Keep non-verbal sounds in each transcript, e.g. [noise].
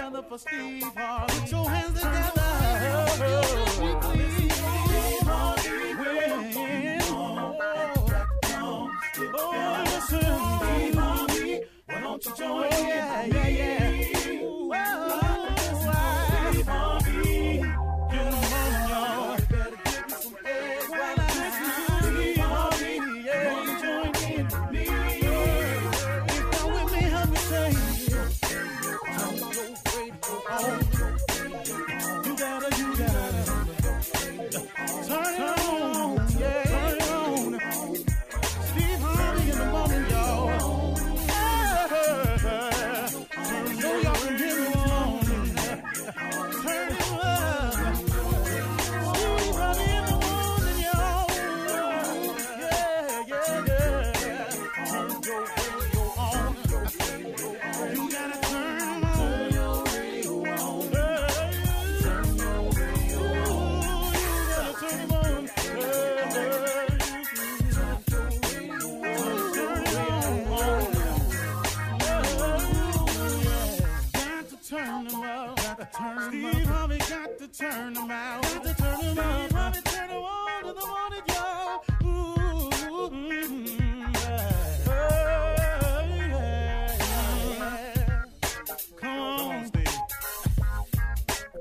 together for Steve Harvey. Put your hands together. Steve Harvey, when- Oh, listen, Steve Harvey, why don't you join oh, in? Yeah, yeah, yeah. Ooh,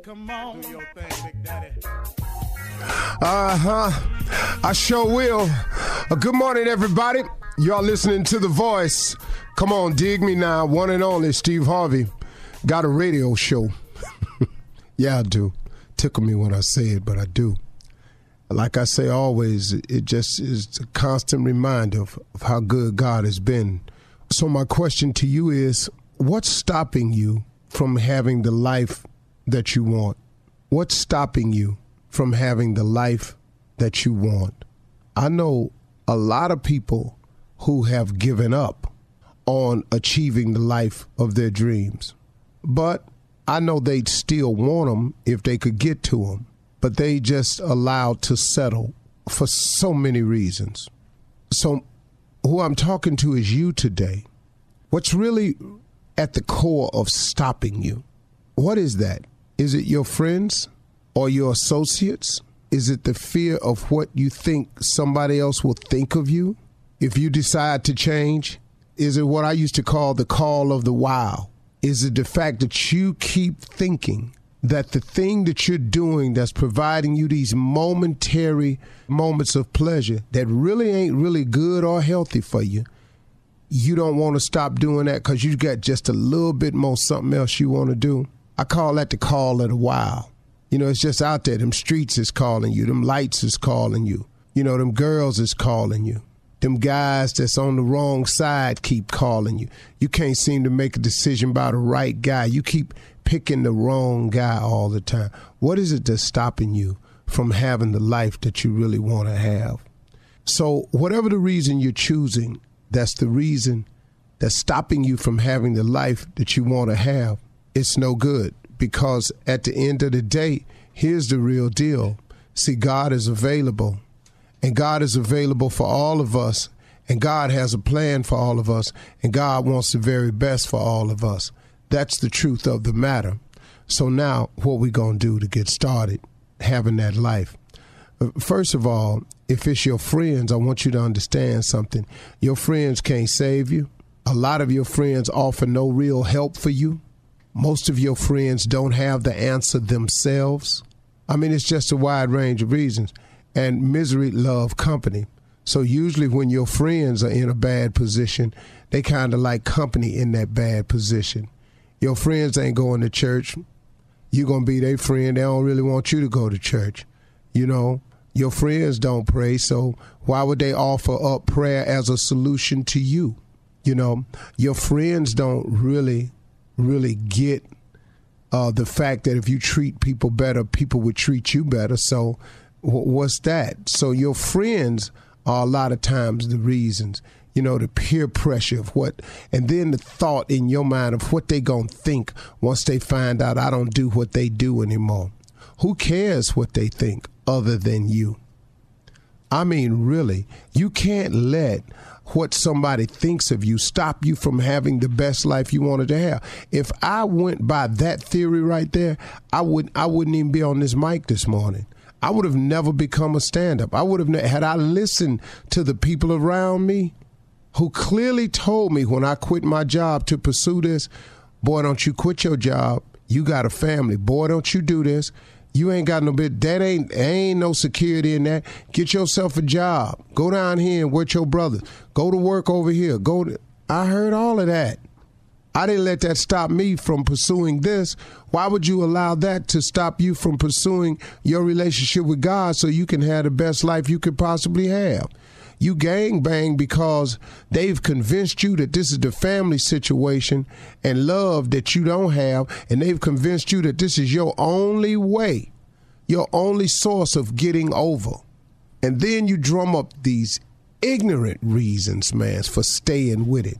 Come on. Do your thing, Big Daddy. Uh huh. I sure will. Uh, good morning, everybody. Y'all listening to The Voice. Come on, dig me now. One and only Steve Harvey. Got a radio show. [laughs] yeah, I do. Tickle me when I say it, but I do. Like I say always, it just is a constant reminder of, of how good God has been. So, my question to you is what's stopping you from having the life that you want? What's stopping you from having the life that you want? I know a lot of people who have given up on achieving the life of their dreams. But I know they'd still want them if they could get to them, but they just allowed to settle for so many reasons. So, who I'm talking to is you today. What's really at the core of stopping you? What is that? Is it your friends or your associates? Is it the fear of what you think somebody else will think of you if you decide to change? Is it what I used to call the call of the wow? Is it the fact that you keep thinking that the thing that you're doing that's providing you these momentary moments of pleasure that really ain't really good or healthy for you, you don't want to stop doing that because you got just a little bit more something else you want to do? I call that the call of the wild. You know, it's just out there. Them streets is calling you. Them lights is calling you. You know, them girls is calling you. Them guys that's on the wrong side keep calling you. You can't seem to make a decision about the right guy. You keep picking the wrong guy all the time. What is it that's stopping you from having the life that you really want to have? So, whatever the reason you're choosing, that's the reason that's stopping you from having the life that you want to have. It's no good because at the end of the day, here's the real deal. See, God is available, and God is available for all of us, and God has a plan for all of us, and God wants the very best for all of us. That's the truth of the matter. So now, what we to do to get started having that life? Uh, first of all, if it's your friends, I want you to understand something. Your friends can't save you. A lot of your friends offer no real help for you. Most of your friends don't have the answer themselves. I mean, it's just a wide range of reasons. And misery love company. So usually when your friends are in a bad position, they kind of like company in that bad position. Your friends ain't going to church. You're going to be their friend. They don't really want you to go to church. You know, your friends don't pray. So why would they offer up prayer as a solution to you? You know, your friends don't really really get uh, the fact that if you treat people better, people would treat you better. So, what's that? So, your friends are a lot of times the reasons. You know, the peer pressure of what, and then the thought in your mind of what they gonna think once they find out I don't do what they do anymore. Who cares what they think other than you? I mean, really, you can't let what somebody thinks of you stop you from having the best life you wanted to have. If I went by that theory right there, I would I wouldn't even be on this mic this morning. I would have never become a stand-up. I would have had I listened to the people around me who clearly told me when I quit my job to pursue this, boy, don't you quit your job. You got a family. Boy, don't you do this. You ain't got no bit. That ain't ain't no security in that. Get yourself a job. Go down here and work your brothers. Go to work over here. Go to. I heard all of that. I didn't let that stop me from pursuing this. Why would you allow that to stop you from pursuing your relationship with God so you can have the best life you could possibly have? You gang bang because they've convinced you that this is the family situation and love that you don't have, and they've convinced you that this is your only way, your only source of getting over. And then you drum up these ignorant reasons, man, for staying with it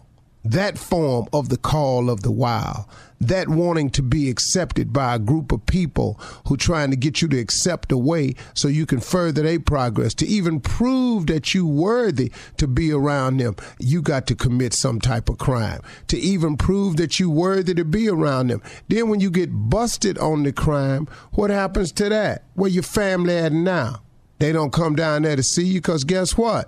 that form of the call of the wild, that wanting to be accepted by a group of people who trying to get you to accept a way so you can further their progress, to even prove that you worthy to be around them, you got to commit some type of crime. To even prove that you worthy to be around them. Then when you get busted on the crime, what happens to that? Where your family at now? They don't come down there to see you because guess what?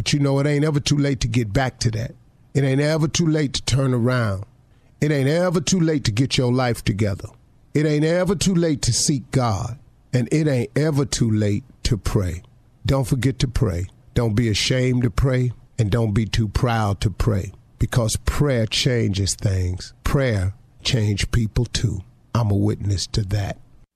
But you know, it ain't ever too late to get back to that. It ain't ever too late to turn around. It ain't ever too late to get your life together. It ain't ever too late to seek God. And it ain't ever too late to pray. Don't forget to pray. Don't be ashamed to pray. And don't be too proud to pray. Because prayer changes things. Prayer changes people too. I'm a witness to that.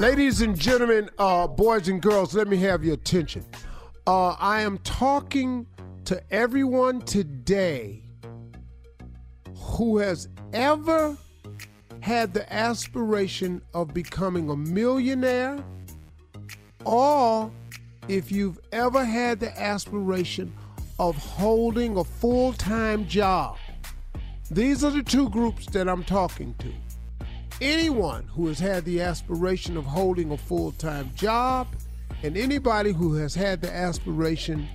Ladies and gentlemen, uh, boys and girls, let me have your attention. Uh, I am talking to everyone today who has ever had the aspiration of becoming a millionaire, or if you've ever had the aspiration of holding a full time job. These are the two groups that I'm talking to. Anyone who has had the aspiration of holding a full time job, and anybody who has had the aspiration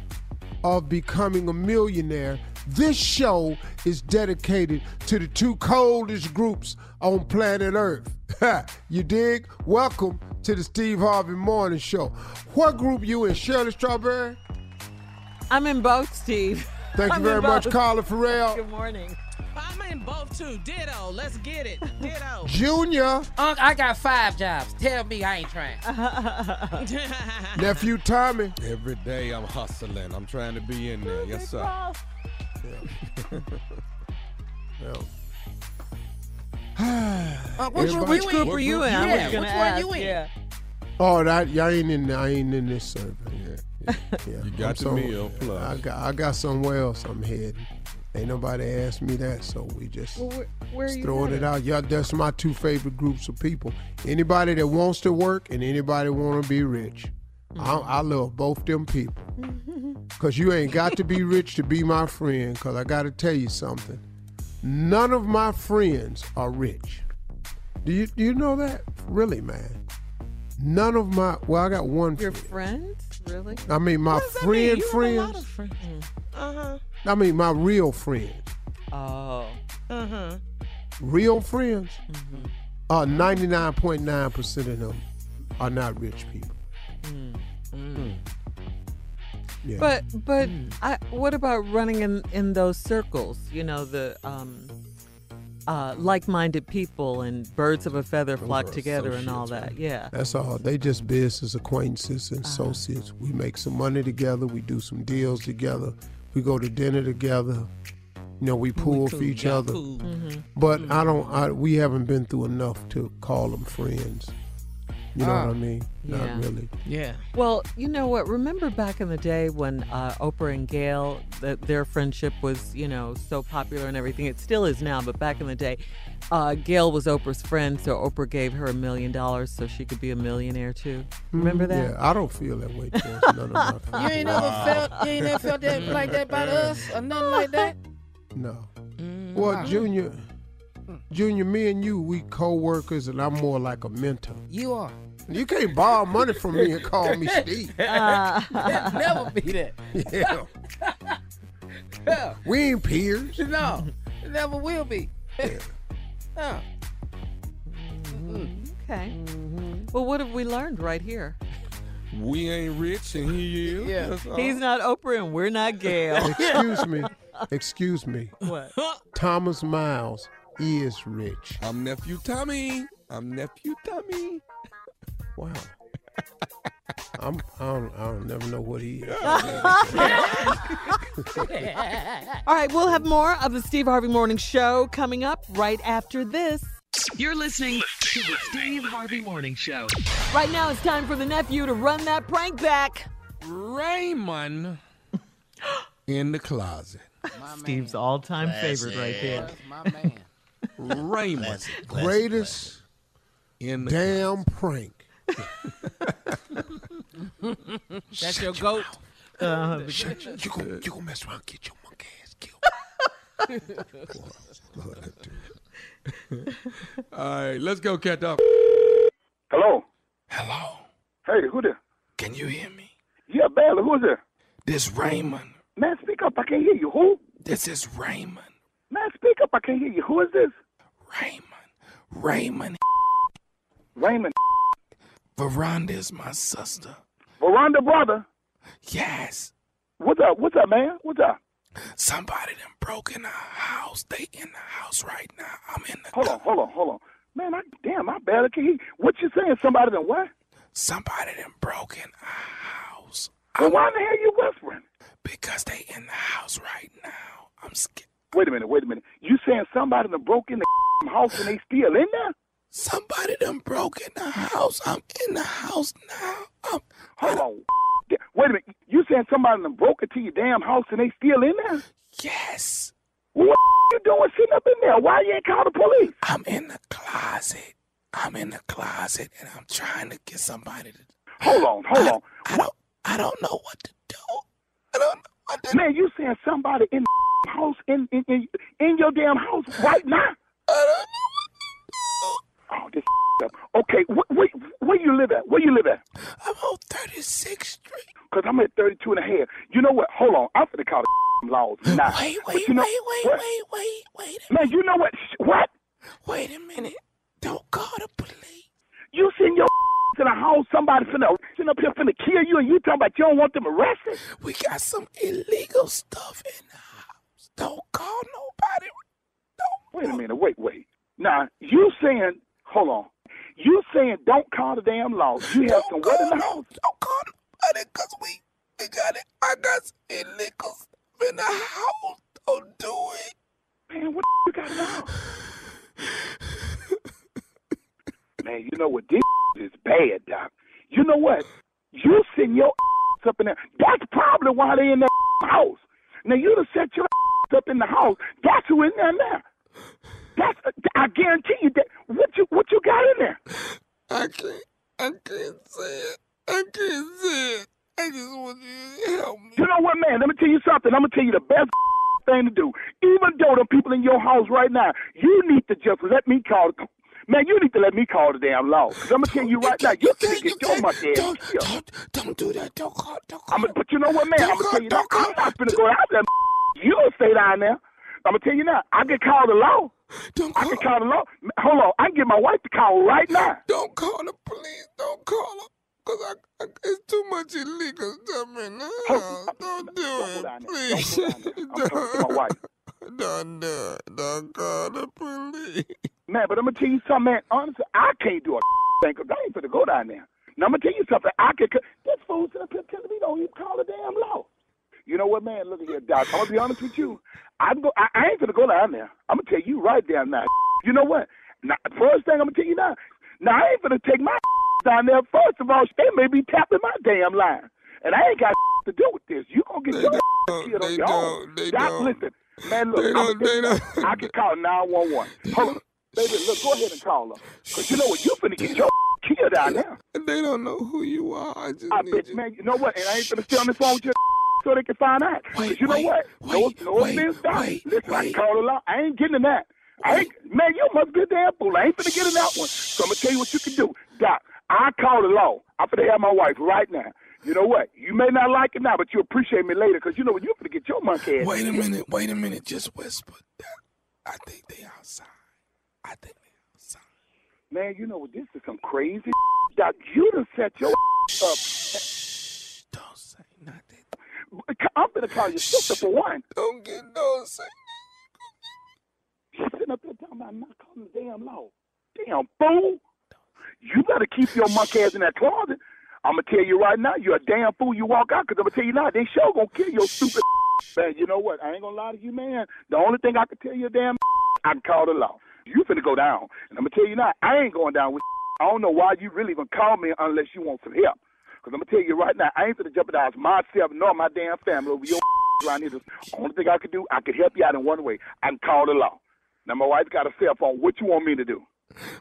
of becoming a millionaire. This show is dedicated to the two coldest groups on planet Earth. [laughs] you dig? Welcome to the Steve Harvey Morning Show. What group you in, Shirley Strawberry? I'm in both, Steve. Thank you I'm very much. Carla Ferrell. Good morning. I'm in both too. Ditto. Let's get it. Ditto. [laughs] Junior, Unc, I got five jobs. Tell me I ain't trying. [laughs] nephew Tommy. Every day I'm hustling. I'm trying to be in there. Yes, sir. Unc, [laughs] [sighs] uh, which, Everybody- which Which group are you in? I Yeah, was gonna which one ask. you in? Yeah. Oh, that y'all ain't in. I ain't in this survey. Yeah, yeah, yeah. You got I'm the some- meal, plus. I got. I got somewhere else I'm heading. Ain't nobody asked me that, so we just Well, where, where are just you throwing headed? it out. Yeah, that's my two favorite groups of people. Anybody that wants to work and anybody want to be rich. I, I love both them people. [laughs] Cause you ain't got to be rich to be my friend. Cause I got to tell you something. None of my friends are rich. Do you do you know that? Really, man. None of my well, I got one. Your friend. friends? Really? I mean, my friend friends. Uh-huh. I mean, my real friends. Oh. Uh-huh. Real friends. Mm-hmm. Uh, 99.9% of them are not rich people. Yeah. But but I, what about running in in those circles? You know the um, uh, like-minded people and birds of a feather flock together and all associates, that. Yeah. That's all. They just business acquaintances and associates. We make some money together. We do some deals together. We go to dinner together. You know, we pull for each other. Mm-hmm. But I mm-hmm. don't. I, we haven't been through enough to call them friends. You know Ah. what I mean? Yeah. Not really. Yeah. Well, you know what? Remember back in the day when uh, Oprah and Gayle, that their friendship was, you know, so popular and everything. It still is now, but back in the day, uh, Gayle was Oprah's friend, so Oprah gave her a million dollars so she could be a millionaire too. Remember that? Yeah, I don't feel that way towards none of my friends. [laughs] You ain't never felt you ain't never felt that [laughs] like that about us or nothing like that. No. Mm, Well, Junior, Junior, me and you, we co-workers, and I'm more like a mentor. You are. You can't borrow money from me and call me [laughs] Steve. That uh. never be that. Yeah. Yeah. We ain't peers. No, it never will be. no. Mm-hmm. Okay. Mm-hmm. Well, what have we learned right here? We ain't rich and he is. Yeah. He's not Oprah and we're not Gayle. [laughs] Excuse me. Excuse me. what? [laughs] Thomas Miles is rich. I'm nephew Tommy. I'm nephew Tommy. Wow. I'm, I don't, I don't never know what he is. [laughs] All right, we'll have more of the Steve Harvey Morning Show coming up right after this. You're listening to the Steve Harvey Morning Show. Right now, it's time for the nephew to run that prank back. Raymond in the closet. Steve's all-time favorite right there. That's my man. Raymond Greatest in the damn prank. That's your goat. Uh, You gonna, you gonna mess around get your monkey ass killed. All right, let's go, cat dog. Hello. Hello. Hey, who there? Can you hear me? Yeah, barely. Who's there? This Raymond. Man, speak up. I can't hear you. Who? This is Raymond. Man, speak up. I can't hear you. Who is this? Raymond. Raymond. Raymond. Veranda is my sister. Veranda brother. Yes. What's up? What's up, man? What's up? Somebody done broke in our house. They in the house right now. I'm in the Hold on, hold on, hold on. Man, I damn, I barely can hear. What you saying? Somebody done what? Somebody done broke in our house. Well, why the hell you whispering? Because they in the house right now. I'm scared. Wait a minute, wait a minute. You saying somebody done broke in the [laughs] house and they still in there? Somebody done broke in the house. I'm in the house now. I'm, Hold on. Wait a minute. You saying somebody done broke into your damn house and they still in there? yes. What you doing sitting up in there? Why you ain't call the police? I'm in the closet. I'm in the closet and I'm trying to get somebody to Hold on, hold on. I don't I don't know what to do. I don't know. Man, you saying somebody in the house in in in, in your damn house right now? Oh, this [laughs] up. Okay, wh- where, where you live at? Where you live at? I'm on 36th Street. Because I'm at 32 and a half. You know what? Hold on. I'm finna call the [laughs] laws now. Wait, wait, you know, wait, wait, what? wait, wait, wait. Man, you know what? Sh- What? Wait a minute. Don't call the police. You send your [laughs] to the house, somebody finna sitting up here finna kill you, and you talking about you don't want them arrested? We got some illegal stuff in the house. Don't call nobody. Don't. Wait a minute. Wait, wait. Now, you saying, hold on. You saying don't call the damn law. You have some what in the house? Don't call nobody because we, we got it. I got some illegal stuff in the house. Don't do it. Man, what you got in the house? Man, you know what? This [laughs] is bad, Doc. You know what? You send your [laughs] up in there. That's probably why they in that [laughs] house. Now you done set your up in the house. That's who in there now. That's I guarantee you that what you what you got in there. I can't. I can't say it. I can't say it. I just want you to help me. You know what, man? Let me tell you something. I'm gonna tell you the best [laughs] thing to do. Even though the people in your house right now, you need to just let me call. The, man, you need to let me call the damn law. Cause I'm gonna tell you right now, you can get your monkey ass Don't, killed. don't, don't do that. Don't call. Don't call. I'm, but you know what, man? Don't I'm gonna call- tell you now. I'm not gonna go out there. [laughs] You gonna stay down there. I'm gonna tell you now. I can call the law. Don't I call. can call the law. Hold on. I can get my wife to call right now. Don't call the police. Don't call them. Cause I, I, it's too much illegal stuff in the house. Don't do go it, please. Don't go down there. I'm talking to my wife. Don't do it. Don't call the police. Man, but I'm gonna tell you something, man. Honestly, I can't do a [laughs] thing 'cause I ain't finna go down there. Now I'm gonna tell you something. I can. This fool sitting up here telling me don't even call the damn law. You know what, man? Look at here, Doc. I'm gonna be honest with you. I'm go. I, I ain't finna go down there. I'm gonna tell you right down now. You know what? Now, first thing I'm gonna tell you now. Now I ain't finna take my [laughs] down there. First of all, they may be tapping my damn line, and I ain't got [laughs] to do with this. You gonna get your [laughs] killed on They your own. They Doc, don't. listen, man. Look, They don't. They don't. I can call 911. Hold on, baby. Look, go ahead and call her, cause you know what? You finna get your killed down there. They don't know who you are. I just I bet, you. man. You know what? And I ain't finna stay on this phone with you so they can find out. Wait, you know wait, what? wait, no, no wait, offense, Doc. wait, Listen, I wait. can call a lot. I ain't getting in that. I ain't, man, you must be a damn fool. I ain't finna get in that one. So I'm gonna tell you what you can do, Doc. I call the law. I'm finna have my wife right now. You know what? You may not like it now, but you appreciate me later, cause you know what? You're finna get your monkey ass. Wait a minute. Wait a minute. Just whisper. I think they outside. I think they outside. Man, you know what? This is some crazy. [laughs] Doc, you done set your [laughs] up. Shh. Don't say nothing. I'm gonna call your sister for one. Don't get don't say. She's sitting up there talking about not calling the damn law. Damn fool. You better keep your monkey ass in that closet. I'm gonna tell you right now, you're a damn fool. You walk out, cause I'm gonna tell you now, they sure gonna kill your stupid. [laughs] Man, you know what? I ain't gonna lie to you, man. The only thing I can tell you, damn, [laughs] I can call the law. You finna go down, and I'm gonna tell you now, I ain't going down with. [laughs] I don't know why you really even call me unless you want some help. Cause I'm gonna tell you right now, I ain't finna jeopardize myself nor my damn family over your [laughs] around here. The only thing I can do, I can help you out in one way. I can call the law. Now my wife's got a cell phone. What you want me to do?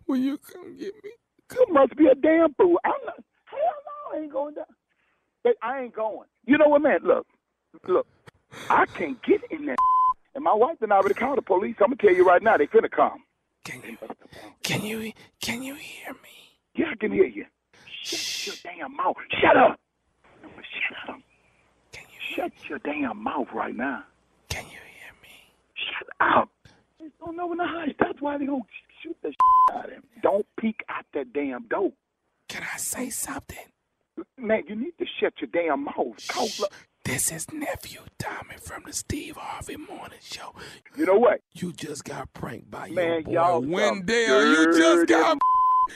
Will you come get me? You must be a damn fool. I'm not. Hell no, I ain't going down. I ain't going. You know what, man? Look, look. I can't get in there. [laughs] And my wife and I already called the police. I'm gonna tell you right now, they finna come. Can you? Can you? Can you hear me? Yeah, I can hear you. Shut your damn mouth. Shut up. Shut up. Can you? Shut your damn mouth right now. Can you hear me? Shut up. They don't know in the house. That's why they gonna shoot the out of him. Don't peek out that damn door. Can I say something? Man, you need to shut your damn mouth. Look, This is nephew Tommy from the Steve Harvey Morning Show. you know what? You just got pranked by your boy y'all Wendell. You just got.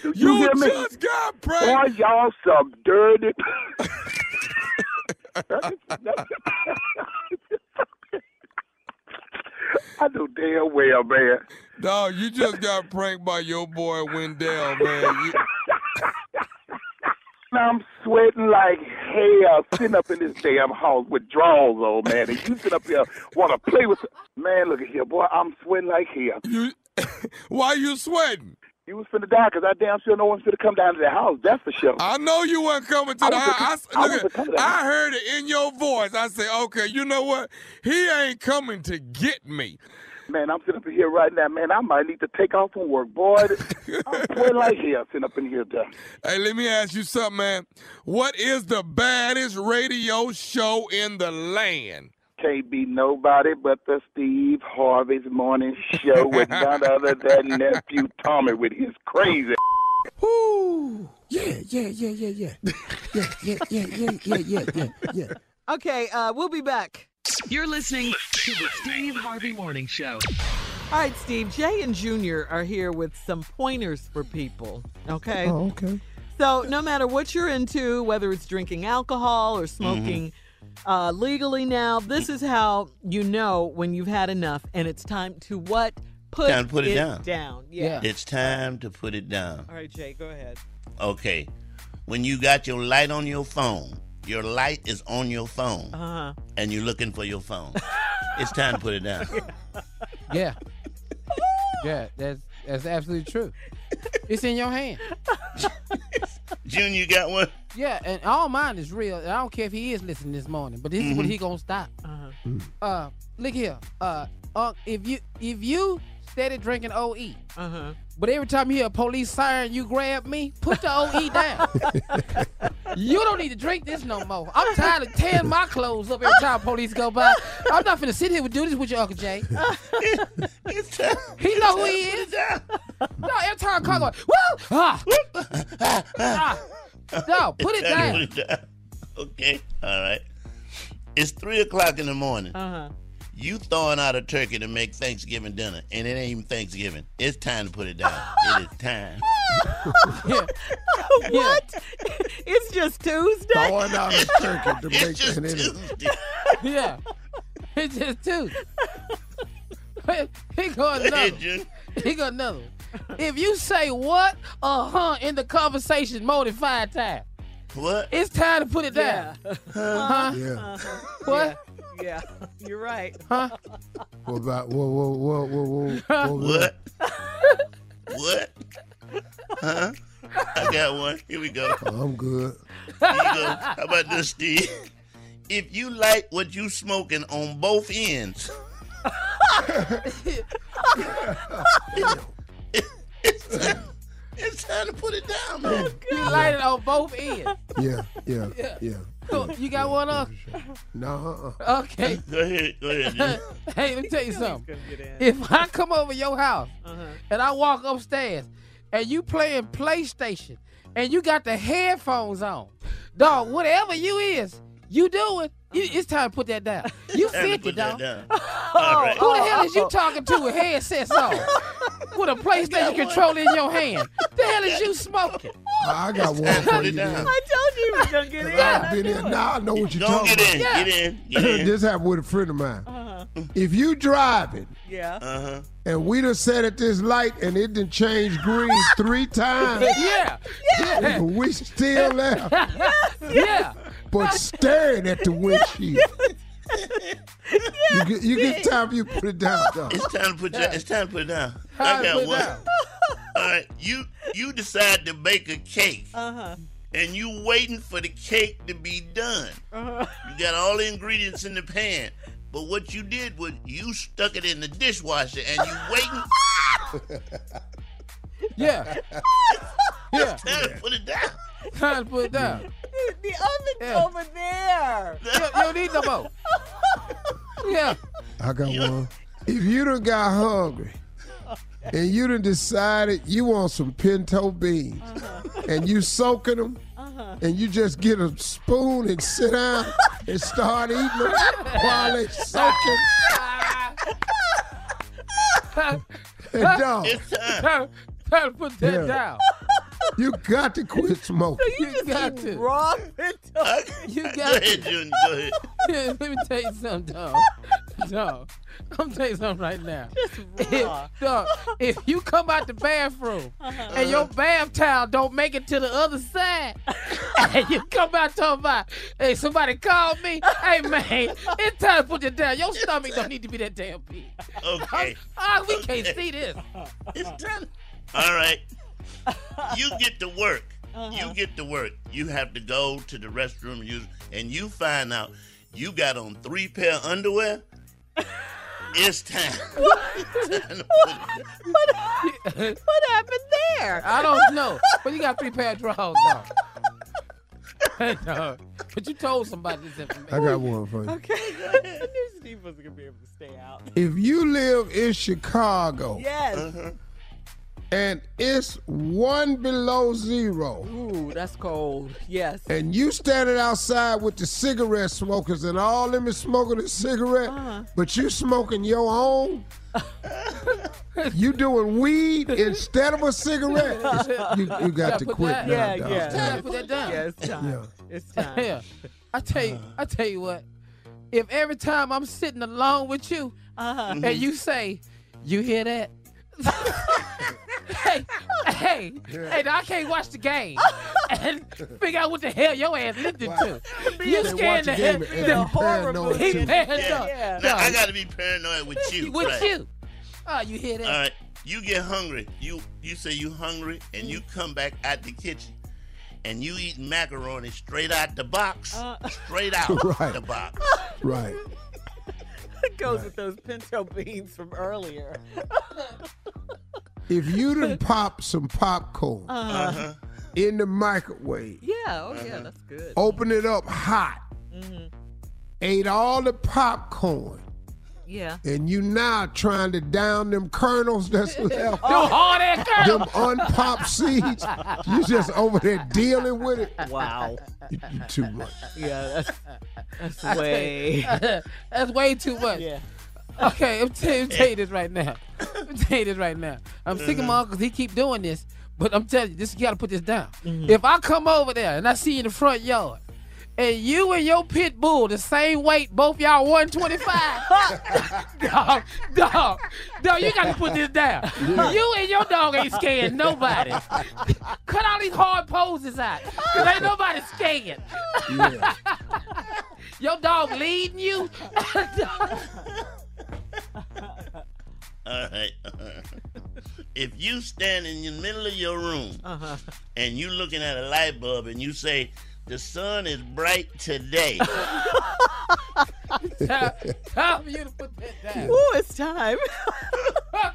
You, You just got Boy, pranked. y'all some dirty. [laughs] I know damn well, man. Dog, you just got pranked by your boy Wendell, man. You, [laughs] I'm sweating like hell sitting up in this damn house with drawers on, man. And you sit up here want to play with. Man, look at here, boy. I'm sweating like hell. you, [laughs] why you sweating? You was finna die because I damn sure no one's finna come down to the house. That's for sure. I know you weren't coming to I the house. I I, was look a at- coming to the I heard it in your voice. I said, okay, you know what? He ain't coming to get me. Man, I'm sitting up in here right now, man. I might need to take off from work, boy. I'm sweating like [laughs] hell sitting up in here, done. Hey, let me ask you something, man. What is the baddest radio show in the land? Can't be nobody but the Steve Harvey's morning show with none other than [laughs] nephew Tommy with his crazy. Woo! Yeah, yeah, yeah, yeah, yeah. Yeah, yeah, yeah, yeah, yeah, yeah, yeah, yeah. Okay, uh, we'll be back. You're listening to the Steve Harvey Morning Show. All right, Steve. Jay and Junior are here with some pointers for people. Okay. Oh, okay. So no matter what you're into, whether it's drinking alcohol or smoking uh, legally now, this is how you know when you've had enough and it's time to what? Put, Time to put it down. down. Yeah. It's time to put it down. All right, Jay, go ahead. Okay. When you got your light on your phone, your light is on your phone, Uh huh. and you're looking for your phone. it's time to put it down. [laughs] Yeah. Yeah, that's that's absolutely true. It's in your hand. [laughs] June, you got one? Yeah, and all mine is real. and I don't care if he is listening this morning, but this is what Mhm. he gonna stop. Uh-huh. Uh, look here. Uh, uh, if you if you steady drinking OE, Uh-huh. but every time you hear a police siren, you grab me, put the OE down. [laughs] you don't need to drink this no more. I'm tired of tearing my clothes up every time police go by. I'm not finna sit here and do this with your Uncle Jay. [laughs] he know who he is. No, every time car go, woo, ah, ah. No, put it down. put it down. [laughs] Okay, all right. It's three o'clock in the morning. Uh-huh. You throwing out a turkey to make Thanksgiving dinner, and it ain't even Thanksgiving. It's time to put it down. it is time. [laughs] [laughs] what? it's just Tuesday. Throwing out a turkey to [laughs] make It's just an enemy. Tuesday. Yeah. It's just two. he got Go ahead, another. Junior. He got another. If you say what uh huh in the conversation more than five times, What? it's time to put it down. Huh? Yeah. What? Yeah, [laughs] you're right. Huh? What about whoa whoa whoa whoa whoa? whoa What? what? Huh? I got one. Here we go. Oh, I'm good. Here you go. How about this, Steve? If you like what you smoking on both ends, [laughs] [laughs] it's, time, to put it down, man. You light it on both ends. Yeah, yeah, Yeah. yeah. So, you got one up? No, uh-uh. Okay. [laughs] Go ahead, go ahead. Junior. [laughs] hey, let me tell you something. gonna get in. If I come over your house Uh-huh. and I walk upstairs and you playing PlayStation and you got the headphones on, dog, whatever you is, you doing, you, it's time to put that down. You Time 50, dog. down. [laughs] All right. Who the hell is you talking to with headsets on? With a [laughs] PlayStation controller in your hand? The hell is you smoking? I got one Time to for put you. it down. then. I told you he was gonna get in. I've been in. Now I know what you're Don't talking get in. Yeah. Get in. Get in. [laughs] this happened with a friend of mine. Uh-huh. If you driving Yeah. Uh-huh. and we done sat at this light and it done changed green three times, Yeah. Yeah. we still there, Yeah. But staring at the windshield. [laughs] You get, you get time you put it down, dog. It's time to put your, it's time to put it down. Time I got one. down. All right, you you decide to bake a cake, Uh-huh. and you waiting for the cake to be done. Uh-huh. You got all the ingredients in the pan, but what you did was you stuck it in the dishwasher, and you waiting. [laughs] Yeah. [laughs] Yeah. Time to put it down. [laughs] Time to put it down. [laughs] The oven's Yeah. over there. You, you don't need no more. [laughs] Yeah. I got one. If you done got hungry and you done decided you want some pinto beans uh-huh. and you soaking them uh-huh. and you just get a spoon and sit down and start eating them while they soaking. Time, And dog, It's time. time, time to put that Yeah. down. [laughs] you got to quit [laughs] smoking. You, got to. Raw pinto. You Go got ahead, to. Junior. Go ahead. Yeah, let me tell you something, dog. [laughs] Dog, I'm tell you something right now. raw. If, dog, if you come out the bathroom and your bath towel don't make it to the other side, and you come out talking about, hey, somebody called me. Hey, man, it's time to put it down. Your stomach don't need to be that damn big. Okay. Ah, we can't see this. It's time. All right. You get to work. Uh-huh. You get to work. You have to go to the restroom and use, and you find out you got on three pair of underwear. [laughs] It's time. Time to put what happened there? I don't know. But you got three pair of drawers on. [laughs] no. But you told somebody this information. I got one for you. Okay. I knew Steve wasn't gonna be able to stay out. If you live in Chicago Yes. And it's one below zero, Ooh, that's cold. Yes. and you standing outside with the cigarette smokers and all them is smoking a cigarette, Uh-huh. but you smoking your own, [laughs] you doing weed instead of a cigarette, [laughs] you, you got to quit that- now. Yeah, dog. yeah. It's time to put that down. Yeah, it's time. Yeah. It's time. [laughs] Yeah. I tell you, I tell you what. If every time I'm sitting alone with you Uh-huh. and you say, "You hear that?" Hey, hey, hey! Now I can't watch the game and figure out what the hell your ass listening to. You They scared watch the the hell. game and be paranoid, He too. paranoid. Yeah. Now I got to be paranoid with [laughs] you. With right? you. Oh, you hear that? All right. You get hungry. You you say you hungry, and you mm. come back out the kitchen, and you eat macaroni straight out the box, uh. straight out [laughs] Right. the box. Right. It goes with those pinto beans from earlier. If you done [laughs] pop some popcorn Uh-huh. in the microwave, Yeah, oh yeah, that's good. open it up hot, Mhm. ate all the popcorn, Yeah. and you now trying to down them kernels that's [laughs] left. Them hard ass them kernels. unpopped seeds. You just over there dealing with it. Wow. You, you too much. Yeah, that's that's [laughs] I you, way. [laughs] that's way too much. Yeah. Okay, I'm tell, I'm tell you this right now. I'm tell you this right now. I'm sick of my uncle 'cause he keep doing this, but I'm telling you, this you got to put this down. Mm-hmm. If I come over there and I see you in the front yard, and you and your pit bull the same weight, both y'all 125. [laughs] dog, dog, dog, you got to put this down. You and your dog ain't scared nobody. Cut all these hard poses out, cause ain't nobody scared. Yeah. Your dog leading you. All right. [laughs] if you stand in the middle of your room Uh-huh. and you looking at a light bulb and you say, "The sun is bright today," [laughs] Time time for you to put that down. Ooh, it's time.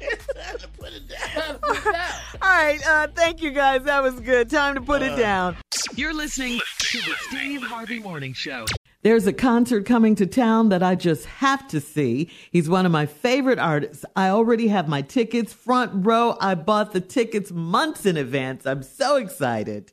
it's [laughs] time to put it down. Put it down. All right, uh, thank you guys. That was good. Time to put it down. You're listening to the Steve Harvey Morning Show. There's a concert coming to town that I just have to see. He's one of my favorite artists. I already have my tickets front row. I bought the tickets months in advance. I'm so excited.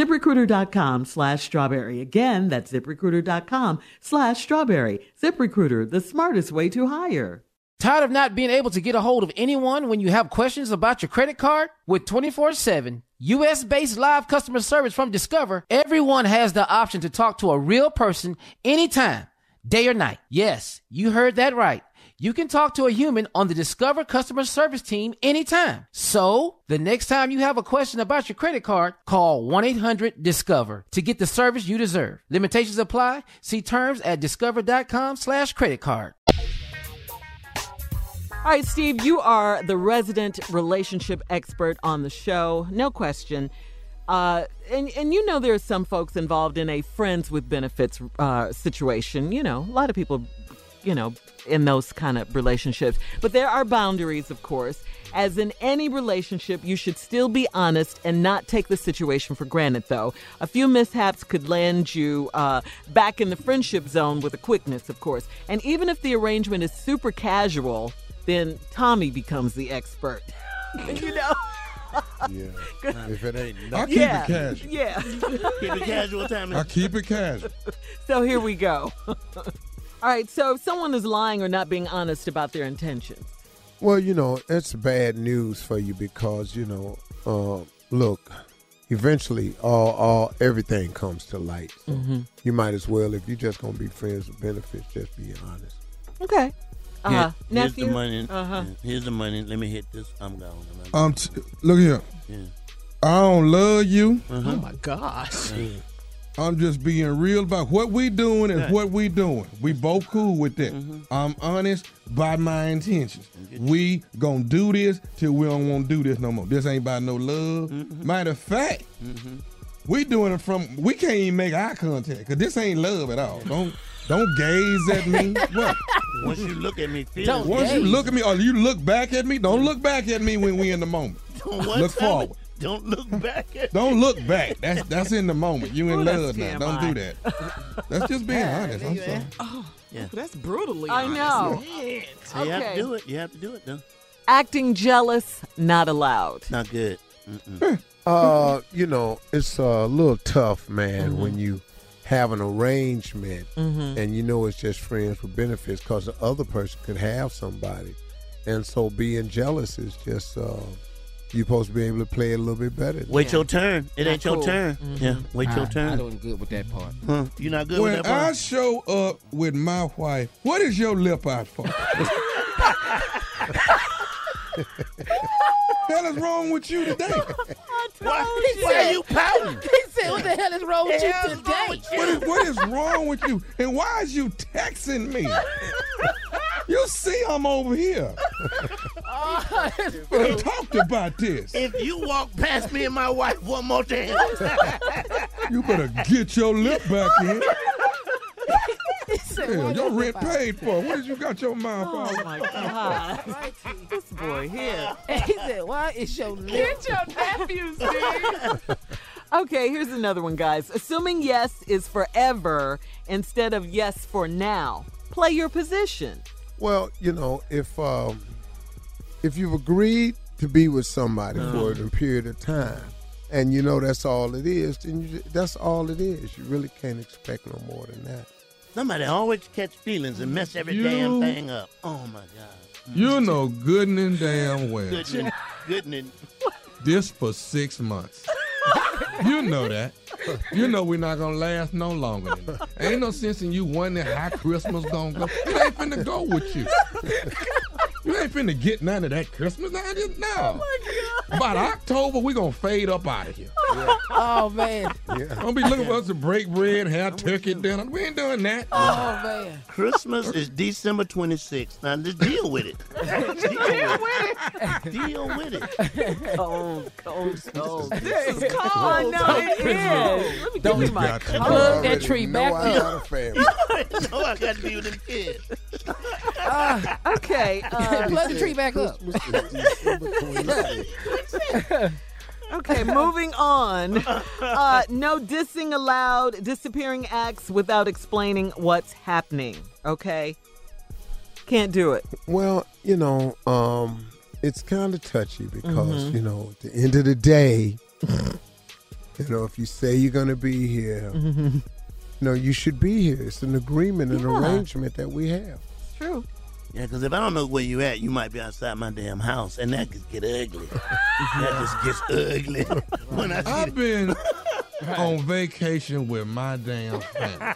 ZipRecruiter.com slash strawberry. Again, that's ZipRecruiter.com slash strawberry. ZipRecruiter, the smartest way to hire. Tired of not being able to get a hold of anyone when you have questions about your credit card? With 24 7 US based live customer service from Discover, everyone has the option to talk to a real person anytime, day or night. Yes, you heard that right. You can talk to a human on the Discover customer service team anytime. So, the next time you have a question about your credit card, call 1 800 Discover to get the service you deserve. Limitations apply. See terms at discover.com slash credit card. All right, Steve, you are the resident relationship expert on the show, no question. Uh, and and you know there are some folks involved in a friends with benefits uh, situation. You know, a lot of people, you know, in those kind of relationships. But there are boundaries, of course. As in any relationship, you should still be honest and not take the situation for granted, though. A few mishaps could land you uh, back in the friendship zone with a quickness, of course. And even if the arrangement is super casual, then Tommy becomes the expert. [laughs] you know? Yeah. [laughs] If it ain't I keep Yeah. it casual. Yeah. [laughs] Keep it casual, Tommy. I keep it casual. So here we go. All right, so if someone is lying or not being honest about their intentions, Well, you know, it's bad news for you because, you know, uh, look, eventually all all everything comes to light. So Mhm. You might as well, if you're just gonna be friends with benefits, just be honest. okay. Uh, Here- huh. here's the money. Uh-huh. Here's the money. Let me hit this. I'm gone. Um, t- look here. Yeah. I don't love you. Uh-huh. Oh my gosh. I'm just being real about what we doing and what we doing. We both cool with that. Mm-hmm. I'm honest by my intentions. We gonna do this till we don't want to do this no more. This ain't about no love. Mm-hmm. Matter of fact, mm-hmm. we doing it from. We can't even make eye contact because this ain't love at all. Don't don't gaze at me. [laughs] What? Once you look at me, feel Don't. Once you look at me or you look back at me, don't look back at me when we in the moment. [laughs] Look forward. Don't look back at [laughs] Don't look back. That's that's in the moment. You in Ooh, love now. Don't do that. That's just being honest. I'm sorry. Yeah. That's brutally I honest. know. So you have to do it. You have to do it, though. Acting jealous, not allowed. Not good. Mm-mm. Uh, you know, it's a little tough, man, when you have an arrangement Mhm. and you know it's just friends with benefits because the other person could have somebody. And so being jealous is just uh you're supposed to be able to play it a little bit better. Wait your turn. It Not ain't your cool. turn. Mm-hmm. Yeah. Wait your turn. I turn. wasn't good with that part. Huh? You not good when with that part? When I show up with my wife, what is your lip out for? the [laughs] hell is wrong with you today? [laughs] Why, why are you pouting? [laughs] He said, "What the hell is wrong with you today?" What is, what is wrong with you? And why is you texting me? You see I'm over here. [laughs] We talked about this. If you walk past me and my wife one more time, You better get your lip back in. [laughs] He said, Hell, your your rent paid for. What did you got your mouth Oh on? my God. [laughs] this boy here. And he said, "Why is your lip?" Get your nephew, Steve. okay, here's another one, guys. Assuming yes is forever instead of yes for now. Play your position. Well, you know, if um, if you've agreed to be with somebody for a period of time, and you know that's all it is, then you, that's all it is. You really can't expect no more than that. somebody always catch feelings and mess every You- damn thing up. Oh my God. You know good and damn well. Goodness, goodness. This for six months. [laughs] you know that. You know we're not gonna last no longer. Ain't no sense in you wondering how Christmas gonna go. It ain't finna go with you. You ain't finna get none of that Christmas. Now just no. About October, we gonna fade up out of here. [laughs] Oh man. Don't be looking for us to break bread, have turkey dinner. We ain't doing that. Oh man. Christmas is December 26th. Now just deal with it. [laughs] deal with it. Deal with it. Cold, cold, cold. This is cold. I know it is. Let me give you my got to coat. go. Plug that tree back I up. got a family. [laughs] no, I got to be with them kids. Okay. Uh, Plug the tree back up. Christmas is December [laughs] 26th. okay, moving on. Uh, no dissing allowed, disappearing acts without explaining what's happening. Okay? Can't do it. Well, you know, um, it's kind of touchy because you know, at the end of the day, you know, if you say you're going to be here, you know, you should be here. It's an agreement, an Yeah. arrangement that we have. It's true. Yeah, because if I don't know where you at, you might be outside my damn house, and that could get ugly. that just gets ugly. [laughs] when I see I've been [laughs] on vacation with my damn family.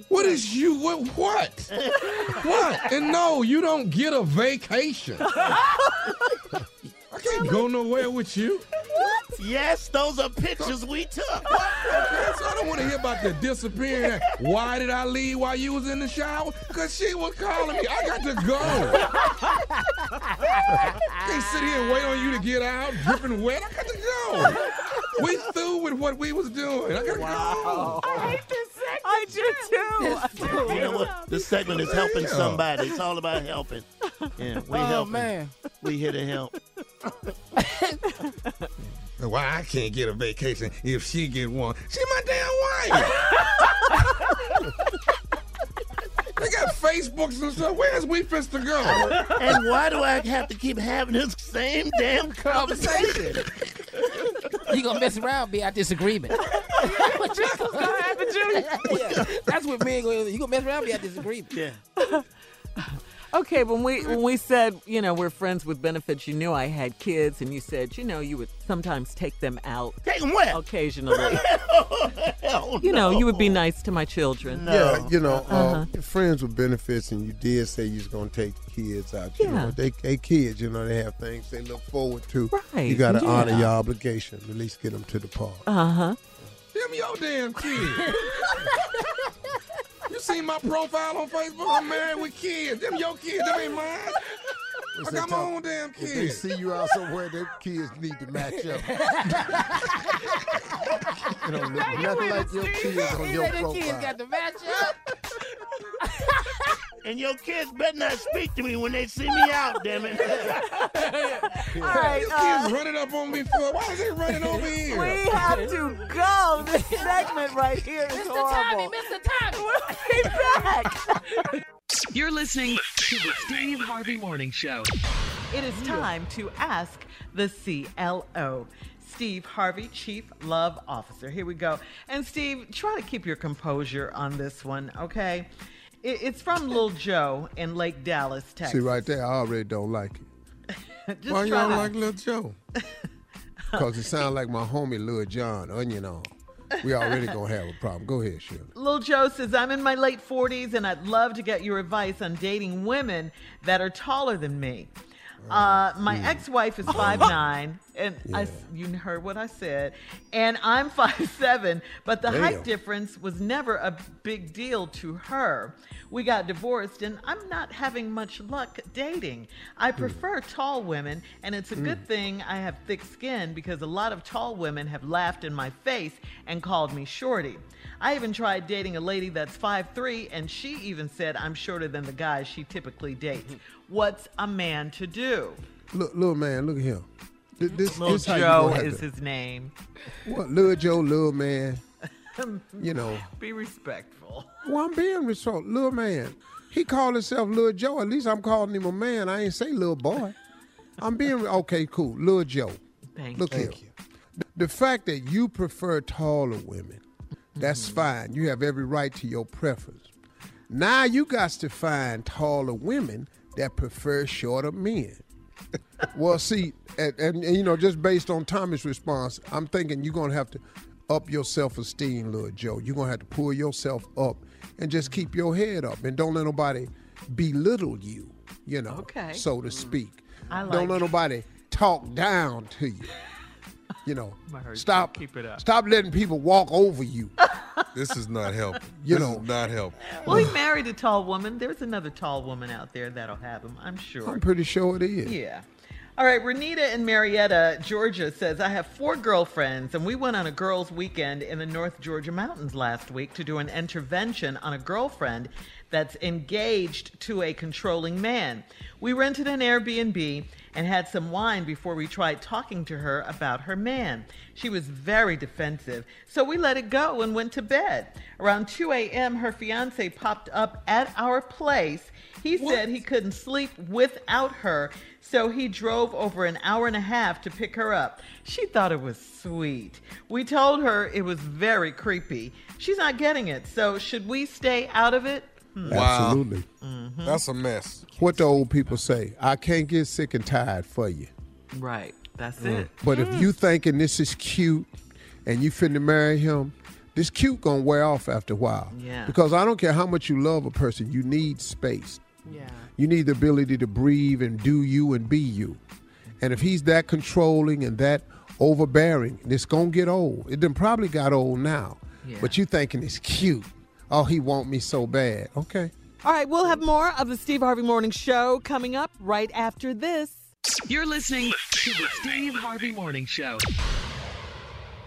[laughs] What is you? What? What? What? And no, you don't get a vacation. I can't go nowhere with you. Yes, those are pictures we took. Okay, so I don't want to hear about the disappearing. Why did I leave while you was in the shower? Cause she was calling me. I got to go. Can't sit here and wait on you to get out, dripping wet. I got to go. We through with what we was doing. I gotta go. I hate this segment. I do too. You know what? This segment is helping somebody. It's all about helping. Yeah, we oh helping. man. We here to help. [laughs] Why I can't get a vacation if she get one? She my damn wife. [laughs] they got Facebooks and stuff. Where's we fist to go? And why do I have to keep having this same damn conversation? [laughs] You gonna mess around, be our disagreement. [laughs] yeah, that's what me and gonna. You gonna mess around, be our disagreement. Yeah. Okay, when we when we said you know we're friends with benefits, you knew I had kids, and you said you know you would sometimes take them out. Take them where? Occasionally. [laughs] Hell you know, no. you would be nice to my children. Yeah, you know, uh, Uh-huh. your friends with benefits, and you did say you was gonna take the kids out. You Yeah. know, they, they kids. You know, they have things they look forward to. Right, You got to yeah. honor your obligation. At least get them to the park. Uh huh. Them your damn kids. [laughs] you see my profile on Facebook? I'm married with kids. Them your kids. Them ain't mine. I got my own damn If they see you out somewhere, their kids need to match up. [laughs] you know, look nothing like your kids on your profile. the match up. [laughs] And your kids better not speak to me when they see me out, damn it. [laughs] All right. These uh, kids running up on me for why is they running over here? we have to go. This segment right here is Mr. horrible. Tommy, Mr. Tommy. We'll be back. You're listening to the Steve Harvey Morning Show. It is time to ask the CLO. Steve Harvey, Chief Love Officer. Here we go. And Steve, try to keep your composure on this one, okay? It- It's from Lil Joe in Lake Dallas, Texas. See, right there, I already don't like it. [laughs] Just Why you try don't to- like Lil Joe? [laughs] Because it sounds like my homie Lil Jon, onion on. We already gonna have a problem. Go ahead, Shirley. Lil Joe says, I'm in my late 40s and I'd love to get your advice on dating women that are taller than me. Uh, my ex-wife is 5'9", and I, you heard what I said, and I'm [laughs] 5'7", but the Damn. height difference was never a big deal to her. We got divorced, and I'm not having much luck dating. I hmm. prefer tall women, and it's a hmm. good thing I have thick skin because a lot of tall women have laughed in my face and called me shorty. I even tried dating a lady that's 5'3, and she even said I'm shorter than the guys she typically dates. Hmm. What's a man to do? Look, little man, look at him. Th- This, Lil this Joe is to- his name. What, little Joe, little man. [laughs] You know. Be respectful. Well, I'm being respectful. Little man. He called himself Little Joe. At least I'm calling him a man. I ain't say little boy. I'm being okay. Cool, Little Joe. Thank Look here. The fact that you prefer taller women, that's mm-hmm. fine. You have every right to your preference. Now you got to find taller women that prefer shorter men. Well, see, and, and, and, you know, just based on Tommy's response, I'm thinking you're gonna have to up your self-esteem, little Joe. You're gonna have to pull yourself up and just keep your head up and don't let nobody belittle you. You know, Okay. so to mm. speak. I don't let nobody talk down to you. You know, [laughs] stop. keep it up. Stop letting people walk over you. [laughs] This is not helping. You this know. not helping. Well, he married a tall woman. There's another tall woman out there that'll have him, I'm sure. I'm pretty sure it is. Yeah. All right, Renita in Marietta, Georgia says, I have four girlfriends, and we went on a girls' weekend in the North Georgia mountains last week to do an intervention on a girlfriend that's engaged to a controlling man. We rented an Airbnb and had some wine before we tried talking to her about her man. She was very defensive, so we let it go and went to bed. Around 2 a.m., her fiance popped up at our place. He said he couldn't sleep without her, so he drove over an hour and a half to pick her up. She thought it was sweet. We told her it was very creepy. She's not getting it, so should we stay out of it? Hmm. Absolutely. That's a mess. What the old people say, I can't get sick and tired for you. Right, that's Mm. it. But if you thinking this is cute and you finna marry him, this cute gonna wear off after a while. Yeah. Because I don't care how much you love a person, you need space. Yeah. You need the ability to breathe and do you and be you. And if he's that controlling and that overbearing, it's gonna get old. It done probably got old now. Yeah. But you thinking it's cute. Oh, he want me so bad. Okay. All right, we'll have more of the Steve Harvey Morning Show coming up right after this. You're listening to the Steve Harvey Morning Show.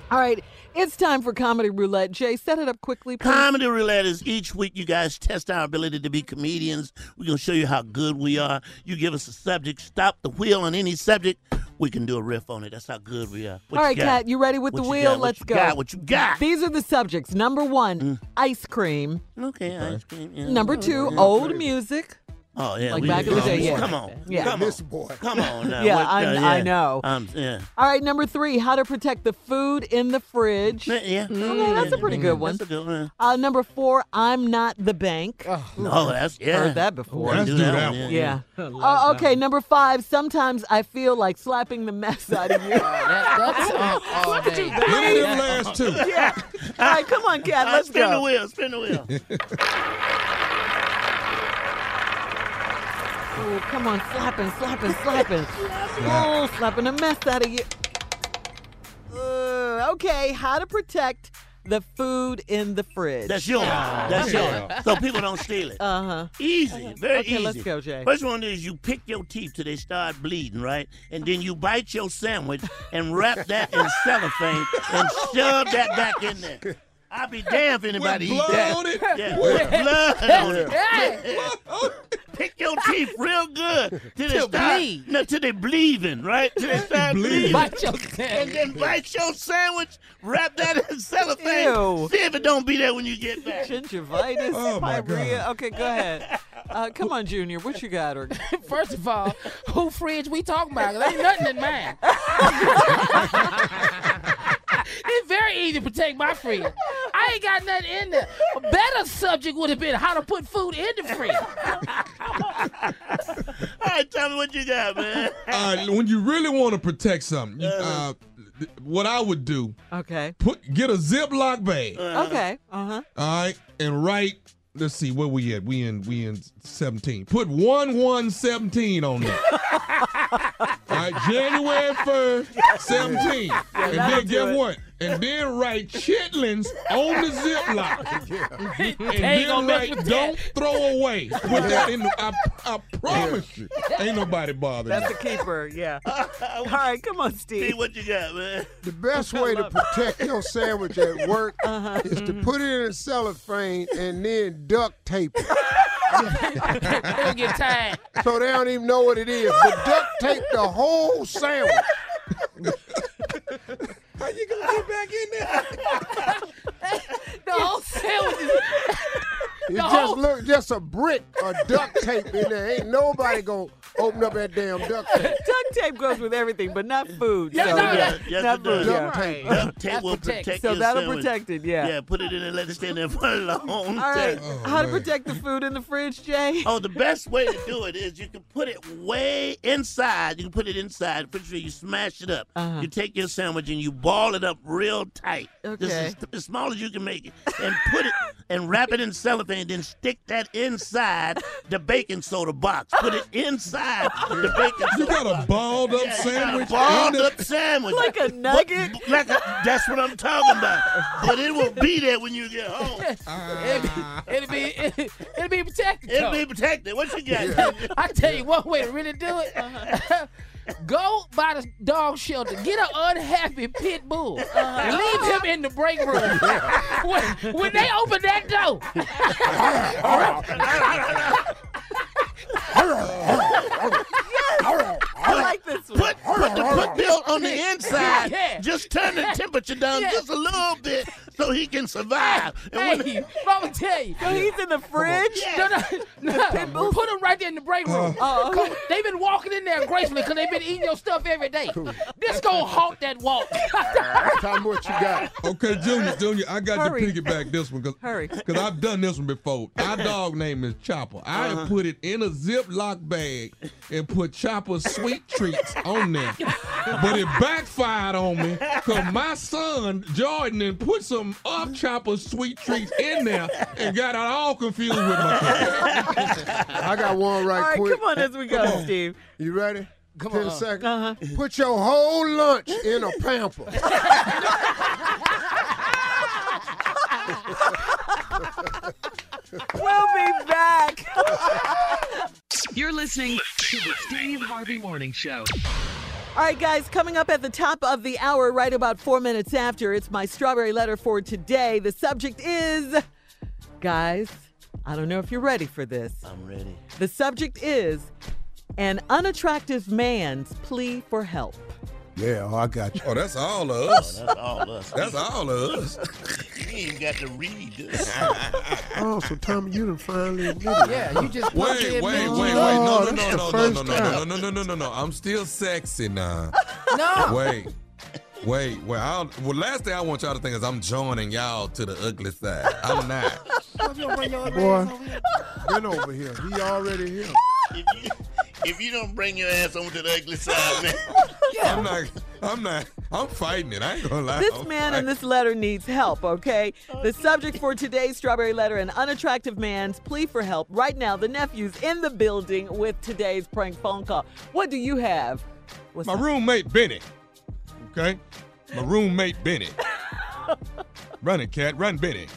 All right, It's time for Comedy Roulette. Jay, set it up quickly, please. Comedy Roulette is each week you guys test our ability to be comedians. We're going to show you how good we are. You give us a subject, stop the wheel on any subject. We can do a riff on it. That's how good we are. What All you? Kat, you ready with What the wheel? got? What Let's you go. got? What you got? These are the subjects. Number one, Mm. ice cream. Okay, ice cream. yeah. Number two, old music. Oh yeah, Like we back in the come day, on, yeah. Come on, Yeah. come This on, boy. Come on now. Yeah, What, uh, I'm- yeah. I know. Um, yeah. All right, number three, how to protect the food in the fridge. Yeah. Okay, that's a pretty good one. That's a good one. Uh, number four, I'm not the bank. Oh, that's yeah. Heard that before. Let's do that one, Yeah. yeah. [laughs] Uh, okay, number five, sometimes I feel like slapping the mess out of you. [laughs] that's [laughs] all- all Look at you day. breathe. Look at them last two. Yeah. All right, come on, Cat, Uh, let's spin go. the wheel. Spin the wheel. Oh, come on, slapping, slapping, slapping. [laughs] Oh, slapping a mess out of you. Uh, okay, how to protect the food in the fridge. That's yours. That's yours. So people don't steal it. Uh huh. Easy, very Okay, easy. let's go, Jay. First one is you pick your teeth till they start bleeding, right? And then you bite your sandwich and wrap that in cellophane and shove that back in there. I'll be damned if anybody With eat blood that. on it? Yeah, with blood on it. Hey. Pick your teeth real good till they Till start, bleed. no, till they bleeding, right? Till they start Bleed. bleeding. Bite your and then bite your sandwich, wrap that in [laughs] cellophane. Ew. See if it don't be there when you get back. Gingivitis, Oh, my pyorrhea. Okay, go ahead. Uh, come on, Junior. What you got? Or [laughs] First of all, who fridge we talking about? 'Cause ain't nothing in mine. [laughs] it's very easy to protect my fridge. I ain't got nothing in there. A better subject would have been how to put food in the fridge. All right, tell me what you got, man. Uh, when you really want to protect something, you, uh, what I would do, okay, put get a Ziploc bag. okay, uh huh. All right, and write. Let's see where we at. We in we in seventeen. Put one one seventeen on there. [laughs] All right, January first, [laughs] seventeen, and then do get it. what? And then write chitlins on the Ziploc. [laughs] And then gonna write don't that. throw away. Put that in. The, I, I promise you, ain't nobody bothering. That's me. a keeper. Yeah. [laughs] All right, come on, Steve. See what you got, man. The best way to protect your sandwich at work Uh-huh. is to put it in a cellophane and then duct tape it. They don't get tired. [laughs] So they don't even know what it is. But duct tape the whole sandwich. How you gonna get back in there? The whole sandwich is. It The just whole- look just a brick of duct tape in there. Ain't nobody gonna open up that damn duct tape. [laughs] Duct tape goes with everything, but not food. Yeah, so, no, yeah, yes, yes, not it food. Duct Yeah. tape. Duct tape will protect. protect So your that'll sandwich. protect it. Yeah. Yeah, put it in and let it stand there for a long All time. right. Oh, How to protect the food in the fridge, Jay? Oh, the best way to do it is you can put it way inside. You can put it inside. Pretty sure you smash it up. Uh-huh. You take your sandwich and you ball it up real tight. Just Okay. as, as small as you can make it. And put it and wrap it in cellophane. Then stick that inside the baking soda box. Put it inside the baking soda. You soda got a balled up Yeah, you got a sandwich. Balled up sandwich. Like a nugget? But- like a- that's what I'm talking about. But it will be there when you get home. [laughs] It'll be, it'll be, it'll be protected. It'll though. be protected. What you got? [laughs] I tell you one way to really do it. [laughs] Go by the dog shelter, get an unhappy pit bull, uh-huh. leave him in the break room. [laughs] when, when they open that door, I like this one. Put put the put bill on the [laughs] inside. Yeah. Just turn the temperature down Yeah. just a little bit so he can survive. And when- hey, Mama tell you. So he's in the fridge? No, no, [laughs] no. Put him right there in the break room. Okay. Cause They've been walking in there gracefully because they've been eating your stuff every day. This gonna halt that walk. Tell me what you got. Okay, Junior, Junior, I got Hurry. to piggyback this one because Hurry. I've done this one before. Our [laughs] dog name is Chopper. I Uh-huh. put it in a Ziploc bag and put Chopper's sweet treats on there. But it backfired on me because my son, Jordan, then put some of Chopper's sweet treats in there and got it all confused with my kids. [laughs] I got one right All right, quick. come on as we go, Steve. You ready? Come Ten on. seconds. Uh-huh. Put your whole lunch in a pamper. [laughs] We'll be back. You're listening to the Steve Harvey Morning Show. All right, guys, coming up at the top of the hour, right about four minutes after, it's my strawberry letter for today. The subject is, guys, I don't know if you're ready for this. I'm ready. The subject is an unattractive man's plea for help. Yeah, oh, I got you. Oh, that's all of Oh, us. that's all us. That's all of us. [laughs] You ain't got to read this. [laughs] Oh, so Tommy, you done finally [laughs] admitted it. Yeah, you just Wait, wait, wait, wait, no, Oh, no, no, no, no, no, no, no, no, no, no, no, no. I'm still sexy now. No. Wait, wait, wait. I don't, well, last thing I want y'all to think is I'm joining y'all to the ugly side. I'm not. Boy, been over here. He already here. If, you, don't bring your ass over to the ugly side, man. [laughs] Yeah. I'm not. I'm not. I'm fighting it. I ain't gonna lie. This I'm man in this letter needs help, okay? The subject for today's Strawberry Letter an unattractive man's plea for help. Right now, the nephew's in the building with today's prank phone call. What do you have? What's My up? roommate Benny. Okay, my roommate Benny. [laughs] run it, cat. Run, Benny.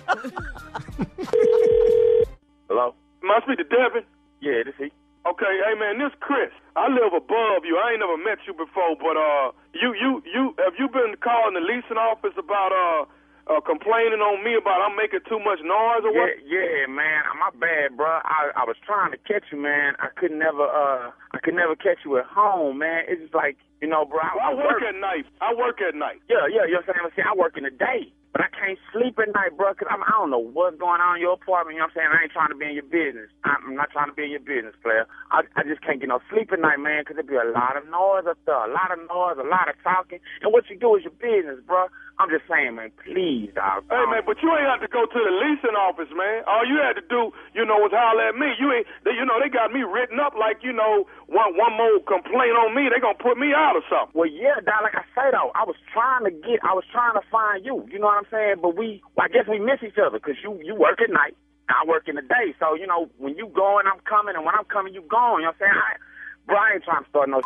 Hello? Must be the Devin. Yeah, this he. Okay, hey man, this Chris. I live above you. I ain't never met you before, but uh, you you you have you been calling the leasing office about uh, uh complaining on me about I'm making too much noise or Yeah, what? yeah, yeah, man. My bad, bro. I I was trying to catch you, man. I could never uh I could never catch you at home, man. It's just like you know, bro. Well, I work at night. I work at night. Yeah, yeah. You know what I'm saying? I work in the day, but I can't sleep at night, bro. Cause I'm, I don't know what's going on in your apartment. You know what I'm saying? I ain't trying to be in your business. I'm not trying to be in your business, player. I I just can't get no sleep at night, man. Cause there be a lot of noise up there, a lot of noise, a lot of talking, and what you do is your business, bro. I'm just saying, man. Please, dog. Hey man, but you ain't have to go to the leasing office, man. All you had to do, you know, was holler at me. You ain't, they, you know, they got me written up like, you know, one one more complaint on me, they gonna put me out or something. Well, yeah, dog. Like I say though, I was trying to get, I was trying to find you. You know what I'm saying? But we, I guess we miss each other because you you work at night, I work in the day. So you know, when you going, I'm coming, and when I'm coming, you going. You know what I'm saying? I, bro, I ain't trying to start no.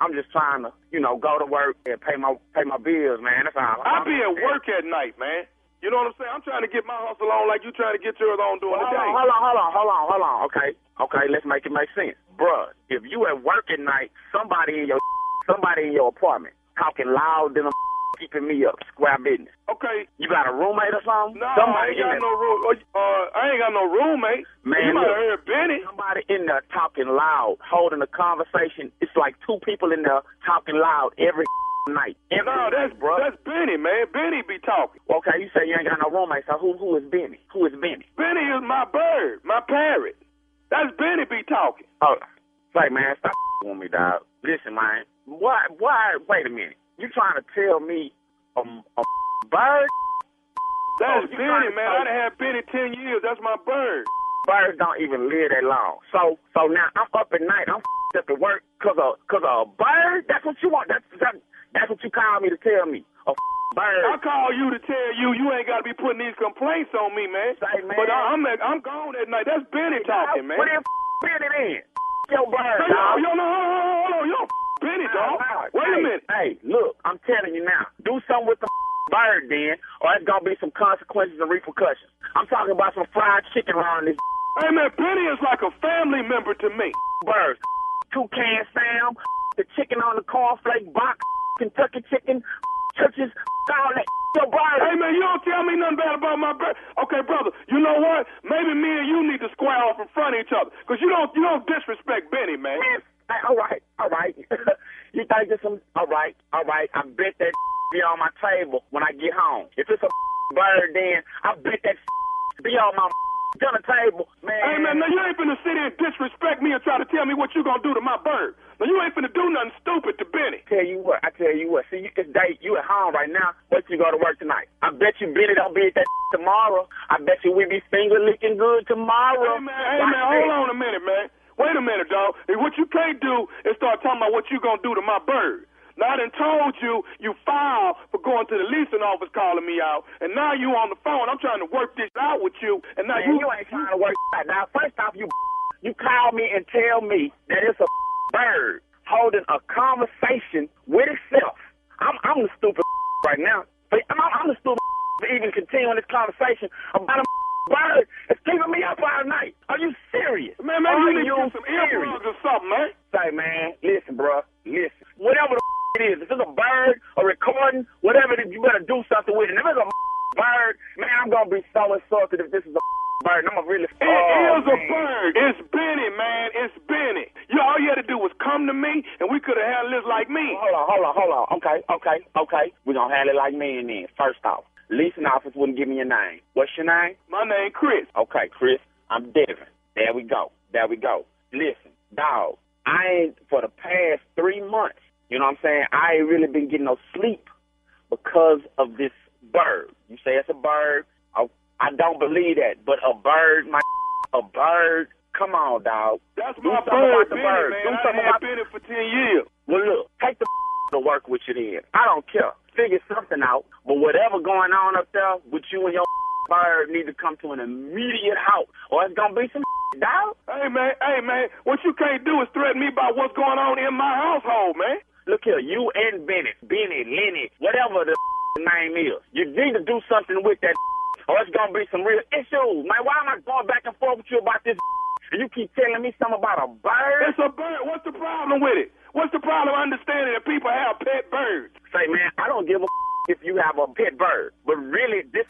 I'm just trying to, you know, go to work and pay my pay my bills, man. That's all. I be at work at night, man. You know what I'm saying? I'm trying to get my hustle on like you trying to get yours on during Hold the day. on, hold on, hold on, hold on, hold on. Okay, okay, let's make it make sense, Bruh, If you at work at night, somebody in your somebody in your apartment talking loud than a keeping me up, square business. Okay. You got a roommate or something? No, somebody I ain't got no room. Uh, I ain't got no roommate. Man, you might have heard Benny. Somebody in there talking loud, holding a conversation. It's like two people in there talking loud every [laughs] night. Every No, that's night, bro. that's Benny, man. Benny be talking. Okay, you say you ain't got no roommate, so who who is Benny? Who is Benny? Benny is my bird, my parrot. That's Benny be talking. Oh, say man, stop [laughs] with me, dog. Listen, man. Why? Why? Wait a minute. You trying to tell me a, a bird? That's Oh, Benny, man. I done had Benny ten years. That's my bird. Birds don't even live that long. So, so now I'm up at night. I'm up at work cause of cause of a bird. That's what you want. That's that, that's what you call me to tell me. A bird. I call you to tell you you ain't got to be putting these complaints on me, man. Say, man. But I, I'm at, I'm gone at night. That's Benny talking, man. What if Benny then? Your bird, yo, dog. yo, no, hold on, hold on, yo, Benny, dog. Wait a minute. Hey, look, I'm telling you now. Do something with the [laughs] bird then, or it's gonna be some consequences and repercussions. I'm talking about some fried chicken around this [laughs] Hey, man, Benny is like a family member to me. [laughs] bird. Toucan Sam, the chicken on the cornflake box, Kentucky chicken, Church's, all that. Hey, man, you don't tell me nothing bad about my bird. Okay, brother, you know what? Maybe me and you need to square off in front of each other. Because you don't, you don't disrespect Benny, man. Hey, all right, all right. [laughs] you think it's some? All right, all right. I bet that [laughs] be on my table when I get home. If it's a [laughs] bird, then I bet that be on my dinner table, man. Hey, man, now you ain't finna sit here and disrespect me and try to tell me what you gonna do to my bird. Now, you ain't finna do nothing stupid to Benny. Tell you what, I tell you what. See, you this day you at home right now. Till you go to work tonight. I bet you Benny don't be at that tomorrow. I bet you we be finger licking good tomorrow. Hey, man, hey, man, hold on a minute, man. Wait a minute, dog. And What you can't do is start talking about what you gonna do to my bird. Now, I done told you you filed for going to the leasing office calling me out, and now you on the phone. I'm trying to work this out with you, and now Man, you, you ain't trying to work out. First off, you [laughs] you call me and tell me that it's a [laughs] bird holding a conversation with itself. I'm I'm the stupid [laughs] right now. But I'm, I'm the stupid for even continuing this conversation about a bird that's keeping me up all night. Are you serious? Man, maybe Are you need to get some earplugs or something, man. Say, man, listen, bro, listen. Whatever the it's if it's a bird, a recording, whatever it is, you better do something with it. And if it's a bird, man, I'm gonna be so insulted if this is a bird. I'm gonna really. It is a bird. It's Benny, man. It's Benny. You all you had to do was come to me, and we could have handled this like me. Hold on, hold on, hold on. Okay, okay, okay. We're gonna handle it like men then. First off, leasing office wouldn't give me your name. What's your name? My name Chris. Okay, Chris. I'm Devin. There we go. There we go. Listen, dog. I ain't for the past three months. You know what I'm saying? I ain't really been getting no sleep because of this bird. You say it's a bird. Oh, I don't believe that, but a bird, my a bird. Come on, dog. That's Do my bird, about the bird. man. Do I something had about Benny for ten years. well, look, take the [laughs] to work with you then. I don't care. Figure something out. But whatever going on up there with you and your [laughs] bird need to come to an immediate halt, or it's gonna be some [laughs] dog. Hey man, hey man, what you can't do is threaten me about what's going on in my household, man. Look here, you and Bennett, Benny, Lenny, whatever the [laughs] name is, you need to do something with that, or it's gonna be some real issues, man. Why am I going back and forth with you about this? And you keep telling me something about a bird? It's a bird. What's the problem with it? What's the problem understanding that people have pet birds? Say, man, I don't give a if you have a pet bird, but really, this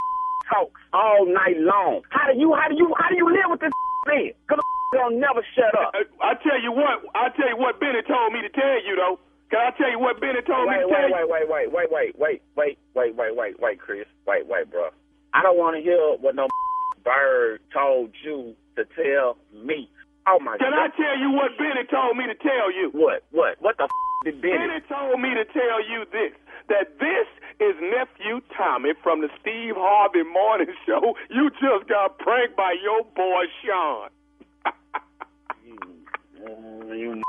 talks all night long. How do you, how do you, how do you live with this man? Cause don't never shut up. I tell you what, I tell you what Benny told me to tell you though. Can I tell you what Benny told wait, me to wait, tell you? wait, wait, wait, wait, wait, wait, wait, wait, wait, wait, wait, Chris. Wait, wait, bro. I don't want to hear what no bird told you to tell me. Oh my Can I tell you what Benny told me to tell you? What? What? What the f- did Benny? Benny told me to tell you this. That this is nephew Tommy from the Steve Harvey Morning [laughs] Show. You just got pranked by your boy Sean. Mm, [laughs] you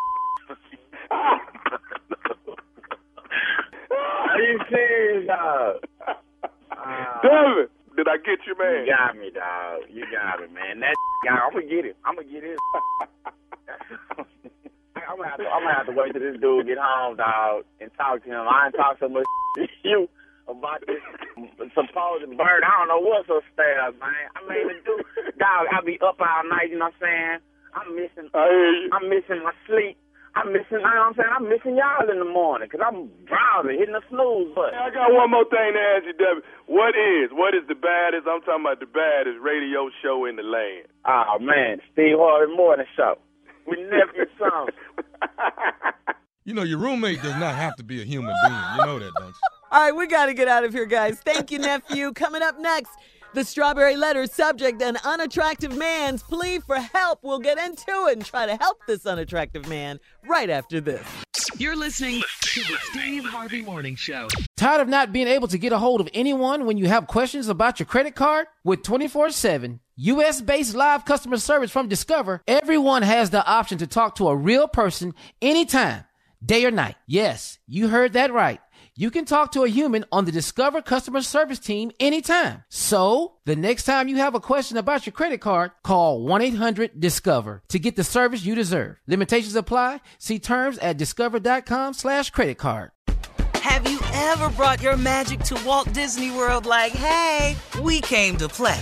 Are you serious, dog? [laughs] David, did I get you, man? You got me, dog. You got me, man. That [laughs] guy, I'm gonna get him. I'm gonna get his. [laughs] I'm gonna, have to, I'm gonna have to wait till this dude get home, dog, and talk to him. I ain't talk so much [laughs] to you about this supposed bird. I don't know what's upstairs, man. I mean, the dude, dog, I be up all night. You know what I'm saying? I'm missing. I'm missing my sleep. I'm missing. You know what I'm saying? I'm missing y'all in the morning because I'm drowsy, hitting the snooze button. I got one more thing to ask you, David. What is, what is the baddest, I'm talking about the baddest radio show in the land? Oh man, Steve Harvey Morning Show. We nephew son. [laughs] You know, your roommate does not have to be a human being. You know that, don't you? All right, we got to get out of here, guys. Thank you, nephew. Coming up next, the strawberry letter subject an unattractive man's plea for help. We'll get into it and try to help this unattractive man right after this. You're listening to the Steve Harvey Morning Show. Tired of not being able to get a hold of anyone when you have questions about your credit card? With 24 7 US based live customer service from Discover, everyone has the option to talk to a real person anytime, day or night. Yes, you heard that right. You can talk to a human on the Discover customer service team anytime. So, the next time you have a question about your credit card, call 1-800-DISCOVER to get the service you deserve. Limitations apply. See terms at discover.com slash credit card. Have you ever brought your magic to Walt Disney World like, hey, we came to play?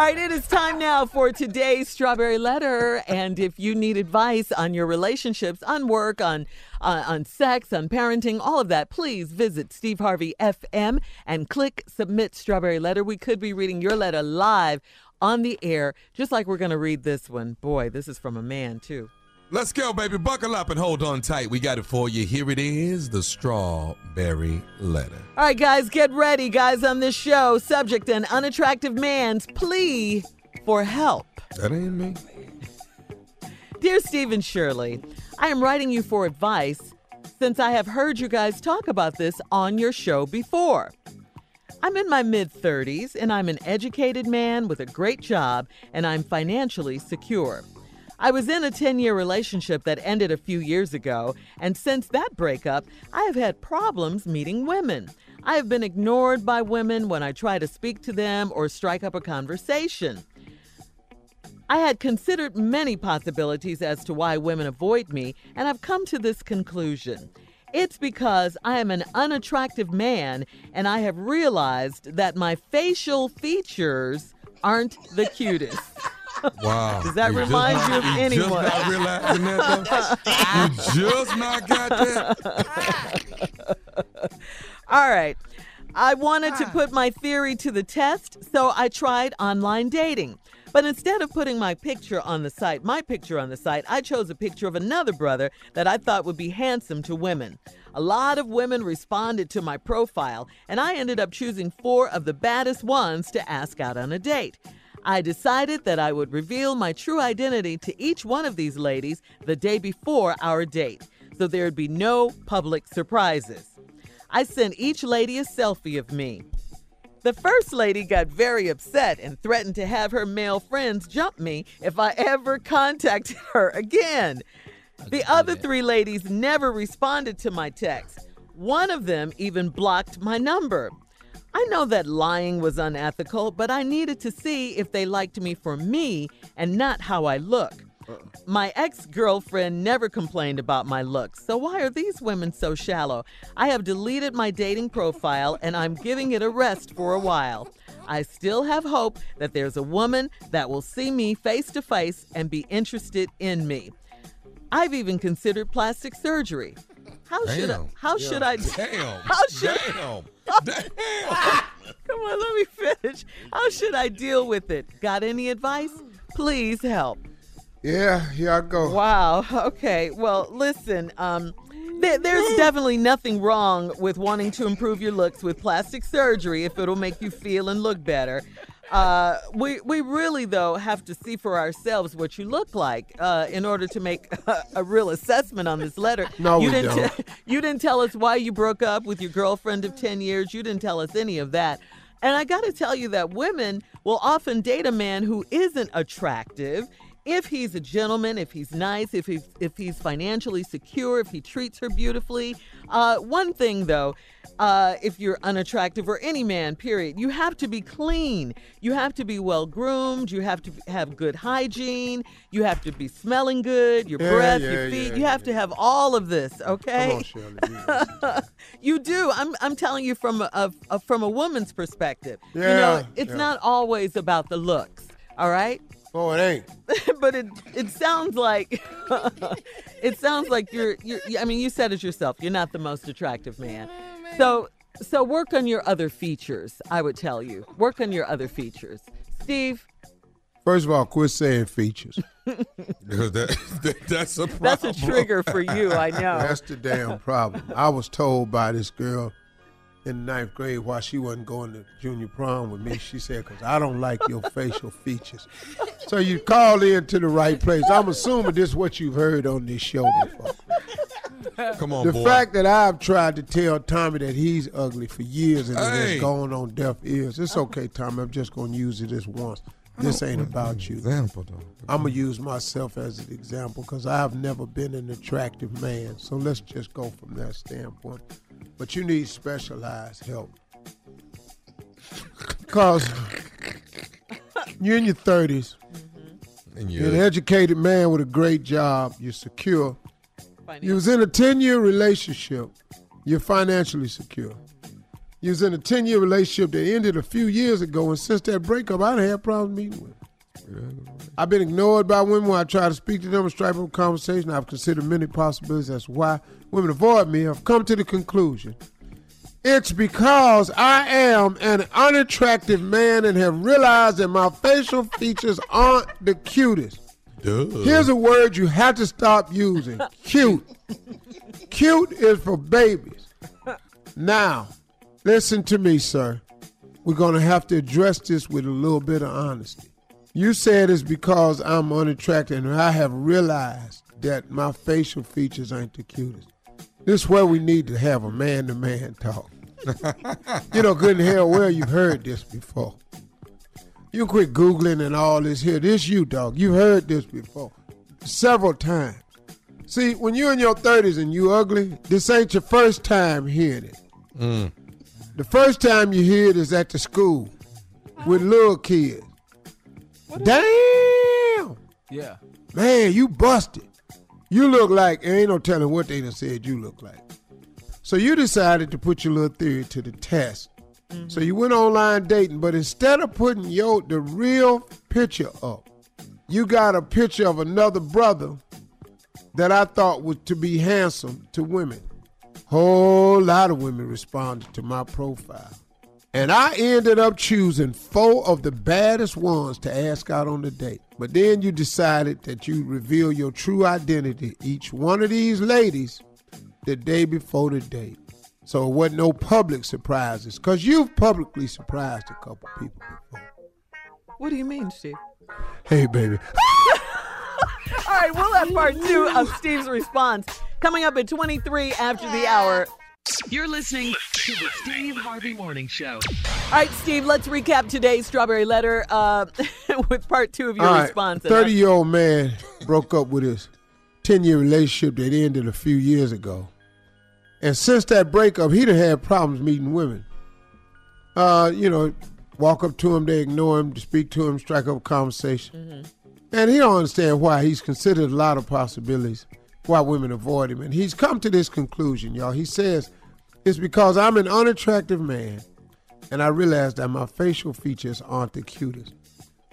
All right, it is time now for today's strawberry letter. And if you need advice on your relationships, on work, on uh, on sex, on parenting, all of that, please visit Steve Harvey FM and click submit strawberry letter. We could be reading your letter live on the air, just like we're going to read this one. Boy, this is from a man too. Let's go, baby. Buckle up and hold on tight. We got it for you. Here it is the strawberry letter. All right, guys, get ready, guys, on this show. Subject an unattractive man's plea for help. That ain't me. Dear Stephen Shirley, I am writing you for advice since I have heard you guys talk about this on your show before. I'm in my mid 30s and I'm an educated man with a great job and I'm financially secure. I was in a 10 year relationship that ended a few years ago, and since that breakup, I have had problems meeting women. I have been ignored by women when I try to speak to them or strike up a conversation. I had considered many possibilities as to why women avoid me, and I've come to this conclusion. It's because I am an unattractive man, and I have realized that my facial features aren't the cutest. [laughs] Wow. Does that You remind not- you of you anyone? Just not realizing that, though? you just not got that. [laughs] All right. I wanted to put my theory to the test, so I tried online dating. But instead of putting my picture on the site, my picture on the site, I chose a picture of another brother that I thought would be handsome to women. A lot of women responded to my profile, and I ended up choosing four of the baddest ones to ask out on a date. I decided that I would reveal my true identity to each one of these ladies the day before our date, so there'd be no public surprises. I sent each lady a selfie of me. The first lady got very upset and threatened to have her male friends jump me if I ever contacted [laughs] her again. The other three ladies never responded to my text. One of them even blocked my number. I know that lying was unethical, but I needed to see if they liked me for me and not how I look. Uh. My ex girlfriend never complained about my looks, so why are these women so shallow? I have deleted my dating profile and I'm giving it a rest for a while. I still have hope that there's a woman that will see me face to face and be interested in me. I've even considered plastic surgery. How should I? Damn. How should I? Damn. [laughs] How should? Damn. [laughs] [laughs] Come on, let me finish. How should I deal with it? Got any advice? Please help. Yeah, here I go. Wow. Okay. Well, listen. Um, there, there's definitely nothing wrong with wanting to improve your looks with plastic surgery if it'll make you feel and look better. Uh, we we really though have to see for ourselves what you look like uh, in order to make [laughs] a, a real assessment on this letter. No, you we didn't don't. te- [laughs] you didn't tell us why you broke up with your girlfriend of ten years. You didn't tell us any of that. And I got to tell you that women will often date a man who isn't attractive if he's a gentleman, if he's nice, if he's if he's financially secure, if he treats her beautifully. Uh, one thing though, uh, if you're unattractive or any man, period, you have to be clean. You have to be well groomed. You have to have good hygiene. You have to be smelling good. Your Yeah, breath, yeah, your feet. yeah, you have to have all of this. Okay. Come on, Shirley. [laughs] you do. I'm I'm telling you from a, a, a- from a woman's perspective. Yeah, you know, it's not always about the looks. All right. Oh, it ain't. [laughs] but it it sounds like [laughs] it sounds like you're you're. I mean, you said it yourself. You're not the most attractive man. So so work on your other features. I would tell you work on your other features. Steve, First of all, quit saying features. That, [laughs] that- that's a problem. that's a trigger for you. I [laughs] know. That's the damn problem. I was told by this girl in ninth grade why she wasn't going to junior prom with me. She said, because I don't like your facial features. So you called in to the right place. I'm assuming this is what you've heard on this show before. Come on, the boy. fact that I've tried to tell Tommy that he's ugly for years and it Hey. has gone on deaf ears. It's okay, Tommy. I'm just going to use it this once. This ain't about you. Example, though. I'm gonna use myself as an example because I've never been an attractive man. So let's just go from that standpoint. But you need specialized help [laughs] because you're in your 30s. Mm-hmm. And You're an educated man with a great job. You're secure. You was in a 10 year relationship. You're financially secure. You was in a 10 year relationship that ended a few years ago, and since that breakup, I done had problems meeting women. I've been ignored by women when I try to speak to them and strike up a conversation. I've considered many possibilities as to why women avoid me. I've come to the conclusion it's because I am an unattractive man and have realized that my facial features aren't the cutest. Here's a word you have to stop using [laughs] cute. cute is for babies. Now, listen to me, sir. We're going to have to address this with a little bit of honesty. You said it's because I'm unattractive and I have realized that my facial features ain't the cutest. This is where we need to have a man to man talk. [laughs] you know, good and hell well, you've heard this before. You quit Googling and all this here. This you, dog. You heard this before. several times. See, when you're in your 30s and you ugly, this ain't your first time hearing it. Mm. The first time you hear it is at the school with little kids. Damn! Yeah. Man, you busted. You look like, ain't no telling what they done said you look like. So you decided to put your little theory to the test. So you went online dating, but instead of putting your the real picture up, you got a picture of another brother that I thought was to be handsome to women. Whole lot of women responded to my profile. And I ended up choosing four of the baddest ones to ask out on the date. But then you decided that you'd reveal your true identity each one of these ladies the day before the date. So it wasn't no public surprises, because you've publicly surprised a couple people before. What do you mean, Steve? Hey, baby. [laughs] All right, we'll have part two of Steve's response coming up at 23 after the hour. You're listening to the Steve Harvey Morning Show. All right, Steve, let's recap today's Strawberry Letter uh, [laughs] with part two of your All right, response. 30 year old man broke up with his 10 year relationship that ended a few years ago. And since that breakup, he'd have had problems meeting women. Uh, you know, walk up to him, they ignore him, speak to him, strike up a conversation. And he don't understand why he's considered a lot of possibilities why women avoid him. And he's come to this conclusion, y'all. He says, it's because I'm an unattractive man and I realize that my facial features aren't the cutest.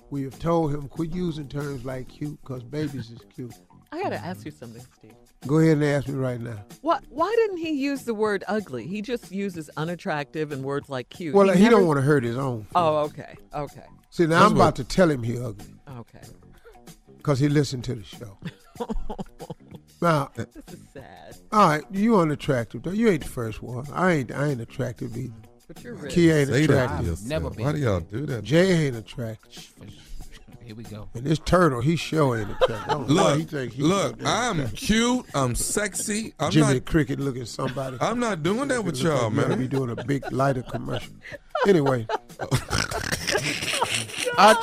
We have told him quit using terms like cute because babies is cute. I got to ask you something, Steve. Go ahead and ask me right now. What, why didn't he use the word ugly? He just uses unattractive and words like cute. Well, he, never- don't want to hurt his own. Oh, okay. Okay. See, now That's I'm what- about to tell him he ugly Okay. because he listened to the show. [laughs] now, This is sad. all right, you unattractive though. You ain't the first one. I ain't. I ain't attractive either. But you're rich. Key ain't Say attractive. yourself. Never been. Why do y'all do that? Jay ain't attractive. Here we go. And this turtle, he showing ain't attractive. I don't know why Look, he think he look, I'm cute. I'm sexy. I'm Jiminy not. Cricket looking somebody. I'm not doing that with y'all, you oughta man. Be doing a Bic lighter commercial. Anyway, [laughs] I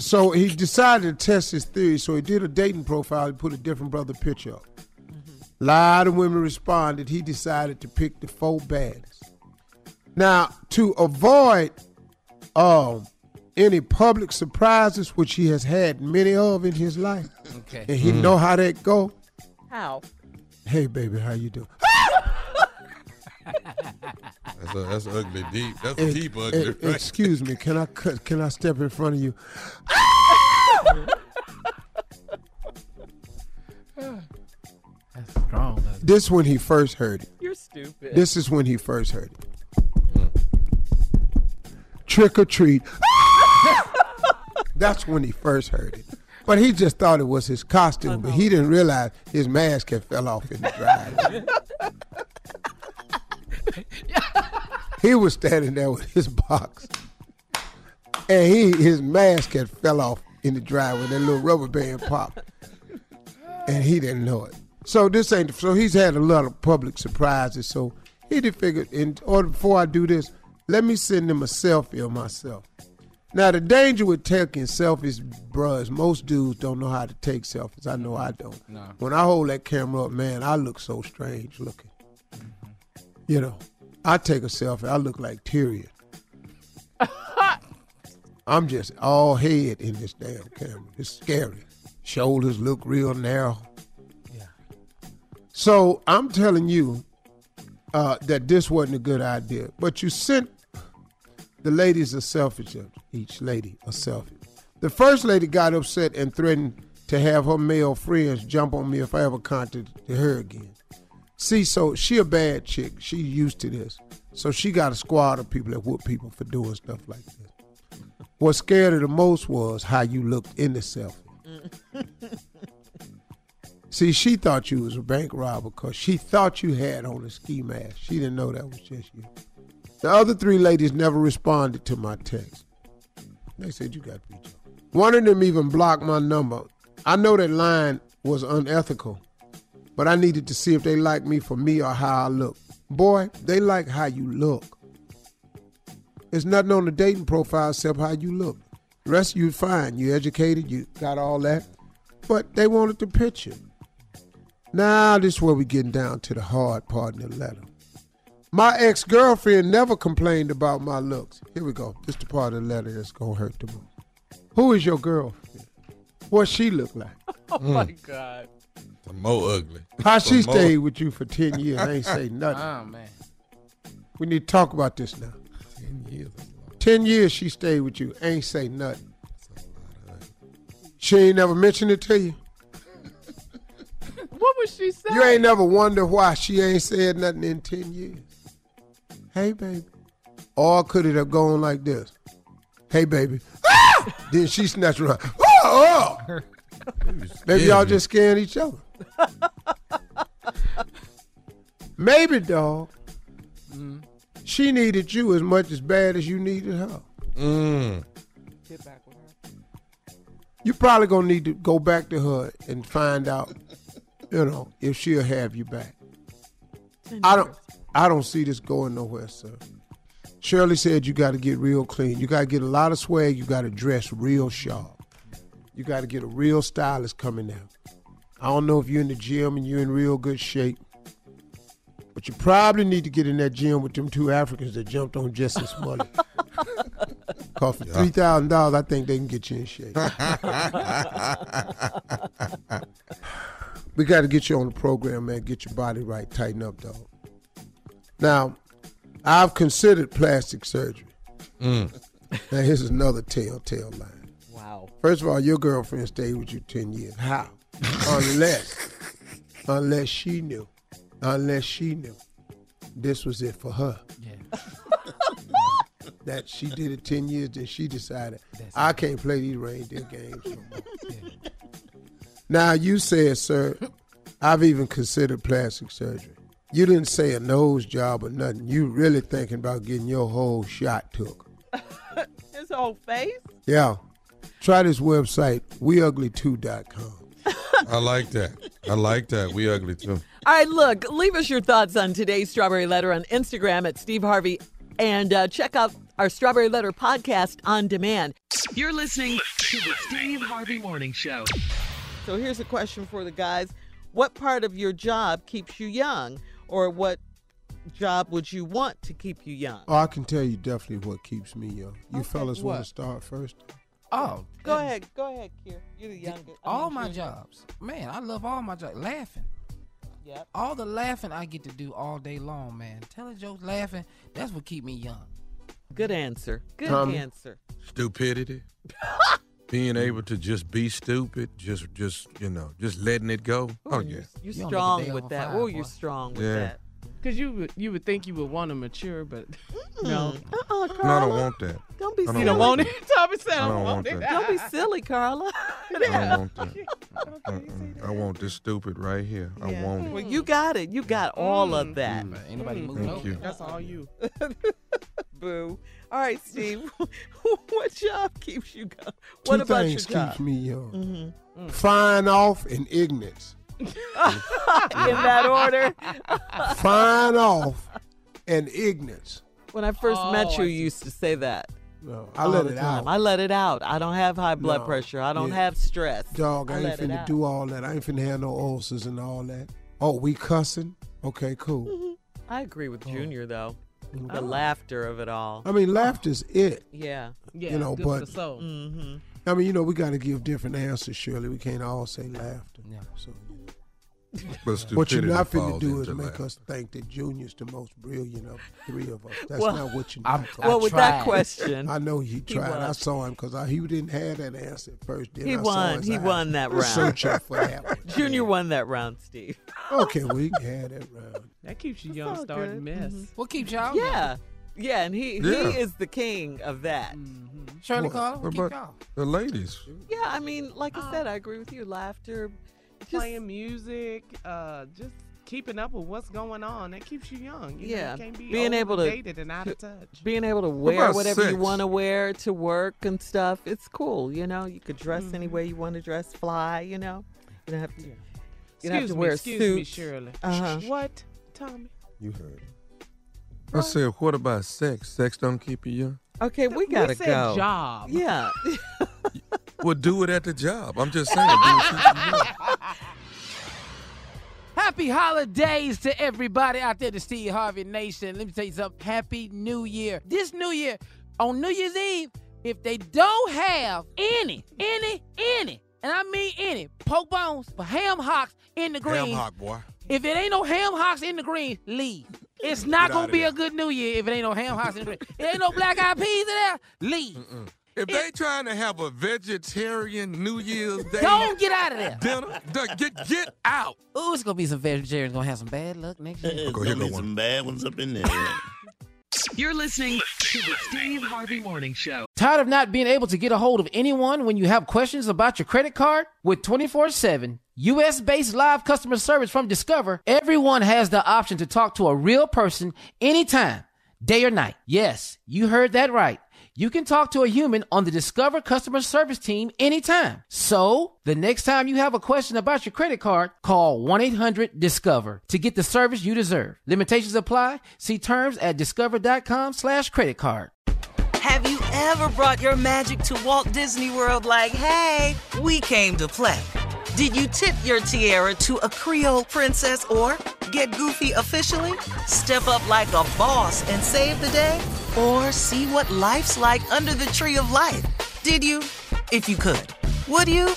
so he decided to test his theory. So he did a dating profile. He put a different brother picture up. A lot of women responded. He decided to pick the four baddest. Now to avoid um, any public surprises, which he has had many of in his life, Okay. and he know how that go. How? Hey, baby, how you doing? [laughs] That's, a, that's ugly deep. That's Eh, deep ugly. eh, right? Excuse me, can I cut- can I step in front of you? [laughs] That's strong. That's- This when he first heard it. You're stupid. This is when he first heard it. Trick or treat. [laughs] That's when he first heard it. But he just thought it was his costume, but he didn't realize his mask had fell off in the driveway. he was standing there with his box, and he his mask had fell off in the driveway. That little rubber band popped, and he didn't know it. So this ain't so he's had a lot of public surprises. So he did figure in order before I do this, let me send him a selfie of myself. Now the danger with taking selfies, bruh, is most dudes don't know how to take selfies. I know I don't. No. When I hold that camera up, man, I look so strange looking. You know, I take a selfie, I look like Tyrion. [laughs] I'm just all head in this damn camera. It's scary. Shoulders look real narrow. Yeah. So I'm telling you uh, that this wasn't a good idea. But you sent the ladies a selfish. each lady a selfish. The first lady got upset and threatened to have her male friends jump on me if I ever contacted her again. See, so she a bad chick. She used to this. So she got a squad of people that whoop people for doing stuff like this. What scared her the most was how you looked in the selfie. [laughs] See, she thought you was a bank robber because she thought you had on a ski mask. She didn't know that was just you. The other three ladies never responded to my text. They said you got to be joking. One of them even blocked my number. I know that line was unethical, but I needed to see if they like me for me or how I look. Boy, they like how you look. There's nothing on the dating profile except how you look. The rest you fine. You educated, you got all that. but they wanted the picture. Now this is where we getting down to the hard part in the letter. My ex-girlfriend never complained about my looks. Here we go. This the part of the letter that's gonna hurt the most. Who is your girlfriend? What she look like? [laughs] Oh my hmm. God. The more ugly. How she The more- stayed with you for 10 years I ain't say nothing. [laughs] Oh man. We need to talk about this now. 10 years. 10 years she stayed with you, ain't say nothing. She ain't never mentioned it to you. [laughs] What was she saying? You ain't never wonder why she ain't said nothing in 10 years. Hey, baby. Or could it have gone like this? Hey, baby. Ah! then she snatched around. Oh, oh! Maybe y'all just scaring each other. Maybe, dog. She needed you as much as bad as you needed her. Mm. Get back with her. You probably gonna need to go back to her and find out, you know, if she'll have you back. I don't I don't see this going nowhere, sir. Shirley said you gotta get real clean. You gotta get a lot of swag, you gotta dress real sharp. You gotta get a real stylist coming out. I don't know if you're in the gym and you're in real good shape. But you probably need to get in that gym with them two Africans that jumped on Smollett. Cause for three thousand dollars, I think they can get you in shape. [laughs] we got to get you on the program, man. Get your body right, tighten up, dog. Now, I've considered plastic surgery. Mm. Now, here's another telltale line. Wow. First of all, your girlfriend stayed with you ten years. How? [laughs] unless, unless she knew, unless she knew, this was it for her. Yeah. [laughs] that she did it 10 years, then she decided, I can't play these reindeer games no more. [laughs] Now, you said, sir, I've even considered plastic surgery. You didn't say a nose job or nothing. You really thinking about getting your whole shot took. [laughs] His whole face? Yeah. Try this website, weugly2.com. I like that. I like that. We ugly too. All right, look, leave us your thoughts on today's Strawberry Letter on Instagram at Steve Harvey and uh, check out our Strawberry Letter podcast on demand. You're listening to the Steve Harvey Morning Show. So here's a question for the guys What part of your job keeps you young? Or what job would you want to keep you young? Oh, I can tell you definitely what keeps me young. You Okay, fellas want to start first? Oh, Go ahead, go ahead, Kier. You're the youngest. all my jobs, man. I love all my jobs. Laughing. Yep. All the laughing I get to do all day long, man. Telling jokes, laughing. That's what keep me young. Good answer. Good Tommy? answer. Stupidity. [laughs] Being mm. able to just be stupid, just just you know, just letting it go. Oh yeah. You're You don't make a strong with that. Oh, you're strong with Yeah. that. Because you would you would think you would want to mature, but [laughs] no. Mm. Uh-uh, No, I don't want that. Don't be silly. You don't want it? [laughs] Tommy said, I I don't don't want want that. Don't be silly, Carla. [laughs] I don't want that. Mm-mm. Uh-uh. I want this stupid right here. I Yeah. want Well, it. you got it. You got all of mm. that. Man, ain't nobody Mm. moving Thank you. That's all you. Boo. All right, Steve. [laughs] what job keeps you going? What Two about your things job? keeps me young. Mhm. Fine off and ignorance. [laughs] In that order. [laughs] Fine off and ignorance. When I first Oh, met you, you used to say that. No, I all let it time. out. I let it out. I don't have high blood No. pressure. I don't Yeah. have stress. Dog, I, ain't finna do all that. I ain't finna have no ulcers and all that. Oh, we cussing? Okay, cool. I agree with Oh. Junior though. The Oh. laughter of it all. I mean, laughter's it. Yeah. Yeah, You know, good but- for the soul. Mm-hmm. I mean, you know, we got to give different answers, Shirley. We can't all say laughter. Yeah. So, But what you're not finna falls do is make us think that Junior's the most brilliant of three of us. That's Well, not what you're I'm- not I Well, with that question, [laughs] I know he tried. I saw him because he didn't have that answer at first. Then he I won. his He eyes won that round. Searching for that one. [laughs] Junior won that round, Steve. [laughs] Okay, we can have that round. That keeps you young, all starting good. mess. Mhm. Mm-hmm. Mm-hmm. What keeps y'all? young? Yeah. Yeah, and he Yeah. he is the king of that. Mm-hmm. Shirley What? Carter, what What about the ladies? Yeah, I mean, like I uh, said, I agree with you. Laughter, just Playing music, uh, just keeping up with what's going on. That keeps you young. You know, Yeah. you can't be Being able to- overdated and out of touch. being able to wear about whatever you want to wear to work and stuff. It's cool, you know. You could dress Mm-hmm. any way you want to dress, fly, you know. You don't have to. You don't have Excuse to me, wear a excuse suit. me, Shirley. Uh-huh. What, Tommy? You heard it. I said, what about sex? Sex don't keep you young. Okay, we gotta we said go. job. Yeah. [laughs] Well, do it at the job. I'm just saying. Do it since you know. [laughs] Happy holidays to everybody out there, to Steve Harvey Nation. Let me tell you something. Happy New Year. This New Year, on New Year's Eve, if they don't have any, any, any, and I mean any, poke bones but ham hocks in the green. Ham hock, boy. If it ain't no ham hocks in the green, leave. It's not Get gonna be a good New Year if it ain't no ham hocks in the green. It ain't no black eyed peas in there, leave. If they trying to have a vegetarian New Year's Day Don't get out of there. dinner, duh, get get out. Ooh, it's gonna be some vegetarians gonna have some bad luck next year. There's gonna be some bad ones up in there. You're listening to the Steve Harvey Morning Show. Tired of not being able to get a hold of anyone when you have questions about your credit card? With 24 7 US based live customer service from Discover, everyone has the option to talk to a real person anytime, day or night. Yes, you heard that right. You can talk to a human on the Discover customer service team anytime. So, the next time you have a question about your credit card, call 1 800 Discover to get the service you deserve. Limitations apply. See terms at discover.com/slash credit card. Have you ever brought your magic to Walt Disney World like, hey, we came to play? Did you tip your tiara to a Creole princess or get goofy officially? Step up like a boss and save the day? Or see what life's like under the tree of life? Did you? If you could. Would you?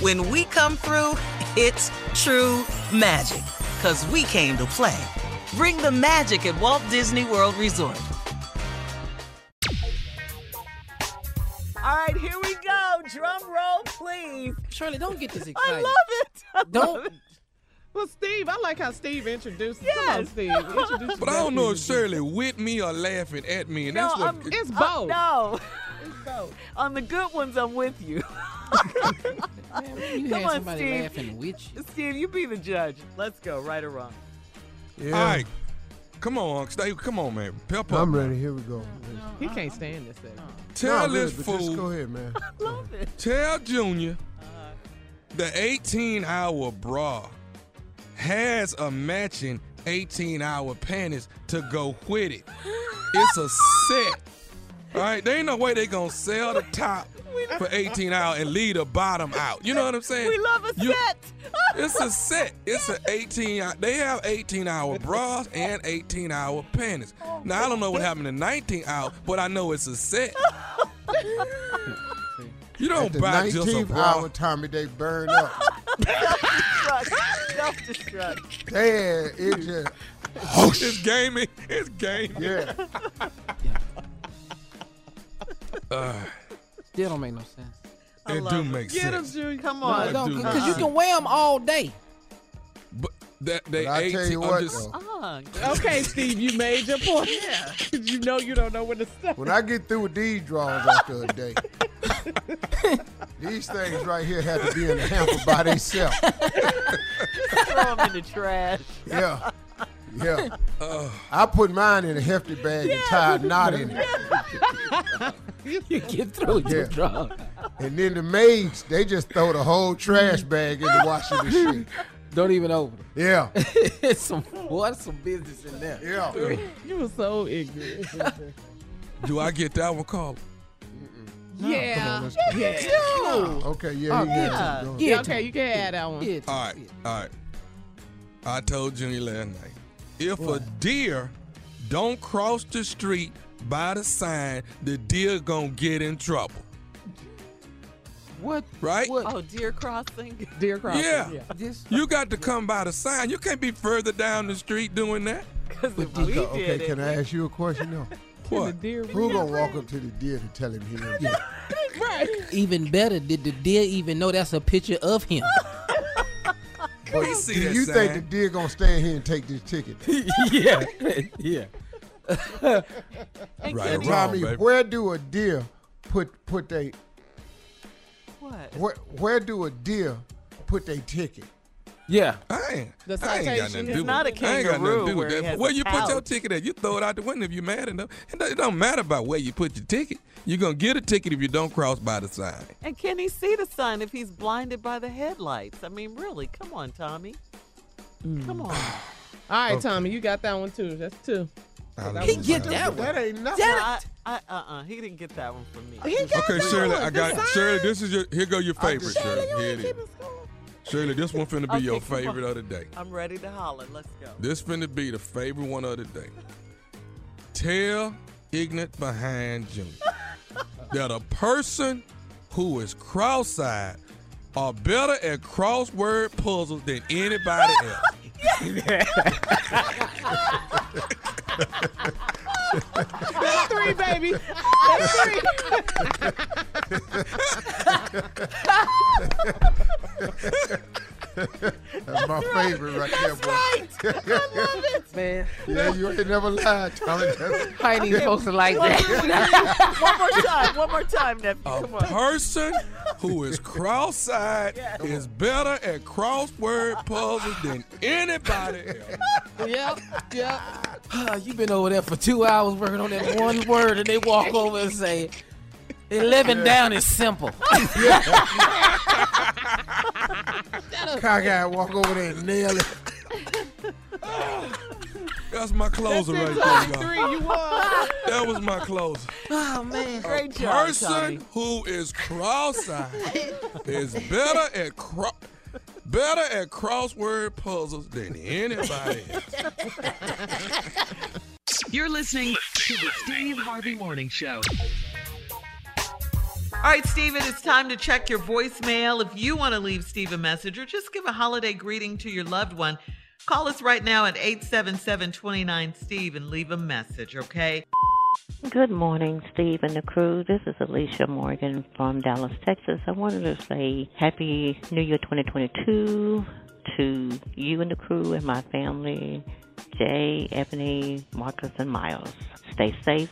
When we come through, it's true magic. Cause we came to play. Bring the magic at Walt Disney World Resort. All right, here we go. Drum roll, please. Shirley, don't get this excited. I love it. I Don't- love it. Well, Steve, I like how Steve introduced. Come Yes. on, Steve. Introduce But I don't know if Shirley with me or laughing at me, and No, that's what. I'm- It's uh, both. no. It's both. [laughs] On the good ones, I'm with you. [laughs] You Come on, Steve. laughing with you. Steve, you be the judge. Let's go, right or wrong. All right, come on, stay. Come on, man. Pep up. I'm ready. Here we go. He can't stand this. Thing. Tell No, this good, but just fool. go ahead, man. [laughs] Love it. Tell Junior the 18 hour bra has a matching 18 hour panties to go with it. [laughs] It's a set. All right, there ain't no way they gonna sell the top for 18 hours and leave the bottom out. You know what I'm saying? We love a You- set. [laughs] It's a set. It's an 18. hou- They have 18 hour bras and 18 hour panties. Now I don't know what happened to 19 hour, but I know it's a set. [laughs] You don't At the buy just 19th bra. hour, Tommy, they burn up. Self-destruct. Self-destruct. There, it just. Oh, It's gaming. It's gaming. Yeah. [laughs] Uh, Still don't make no sense. I it do it. make Get him, sense. Junior. Come No, on. it No, do because make you can wear them all day. But that they But I 18. tell you what, just, though. Ah, Okay, Steve, you made your point. [laughs] Yeah. [laughs] you know you don't know where to start. When I get through with these drawers after a day, [laughs] these things right here have to be in the hamper by themselves. throw them in the trash. Yeah. Yeah. I put mine in a hefty bag and tie a knot in it. You get through Yeah. your draw. And then the maids, they just throw the whole trash bag in the washing machine. Don't even open Yeah. [laughs] it's some what's some business in there. Yeah. [laughs] You were so ignorant. do I get that one, Carl? yeah. yeah. Okay, yeah, Oh, yeah. got to. Yeah. Okay, you can add that one. Yeah, All right, all right. I told Junior last night. If a deer don't cross the street by the sign, the deer gonna get in trouble. What? Right? What? Oh, deer crossing. [laughs] Deer crossing. Yeah. This? You got to come by the sign. You can't be further down the street doing that. Because if we Okay, did okay, it, can I ask you a question though? [laughs] The What? deer. Who gonna walk up to the deer to tell him he didn't [laughs] get it? Right. Even better, did the deer even know that's a picture of him? We see Do that you think the deer gonna stand here and take this ticket? yeah. yeah. Right can wrong, Tommy, where do a deer put put they what? where where do a deer put their ticket? Yeah. I ain't, The I ain't got citation. nothing to do with not a it. I ain't got nothing kangaroo where with that. Where a you put your ticket at? You throw it out the window if you're mad enough. It don't, it don't matter about where you put your ticket. You're going to get a ticket if you don't cross by the sign. And can he see the sign if he's blinded by the headlights? I mean, really? Come on, Tommy. Mm. Come on. [sighs] All right, Tommy, you got that one too. That's two. He get that one. That ain't nothing. I, I, uh-uh. He didn't get that one from me. Okay, Shirley, I got Besides- Shirley. This is your here go your favorite, Shirley. Shirley, you Here ain't it is. Shirley, this one finna be Okay, your favorite of the day. I'm ready to holler. Let's go. This finna be the favorite one of the day. Tell ignorant behind you [laughs] that a person who is cross-eyed are better at crossword puzzles than anybody [laughs] else. That's three, baby. That's [laughs] three. [laughs] That's my favorite right there, boy. Right. I love it. [laughs] Man. Yeah, you ain't never lied, Tommy. [laughs] I ain't even supposed to like that. [laughs] One more time. One more time, nephew. A Come on. A person who is cross-eyed is better at crossword puzzles than anybody else. yep, yep. [sighs] You've been over there for two hours working on that one word, and they walk over and say, 11 down is simple. [laughs] Cockeyed walk over there and nail it. [laughs] That's my closer That's right there, Tommy. y'all. Three, you won. That was my closer. Oh, man. Great job, person Tommy. who is cross-eyed is better at cro- better at crossword puzzles than anybody else. You're listening to the Steve Harvey Morning Show. All right, Steven, it's time to check your voicemail. If you want to leave Steve a message or just give a holiday greeting to your loved one, call us right now at 877 29 Steve and leave a message, okay? Good morning, Steve and the crew. This is Alicia Morgan from Dallas, Texas. I wanted to say Happy New Year 2022 to you and the crew and my family, Jay, Ebony, Marcus, and Miles. Stay safe.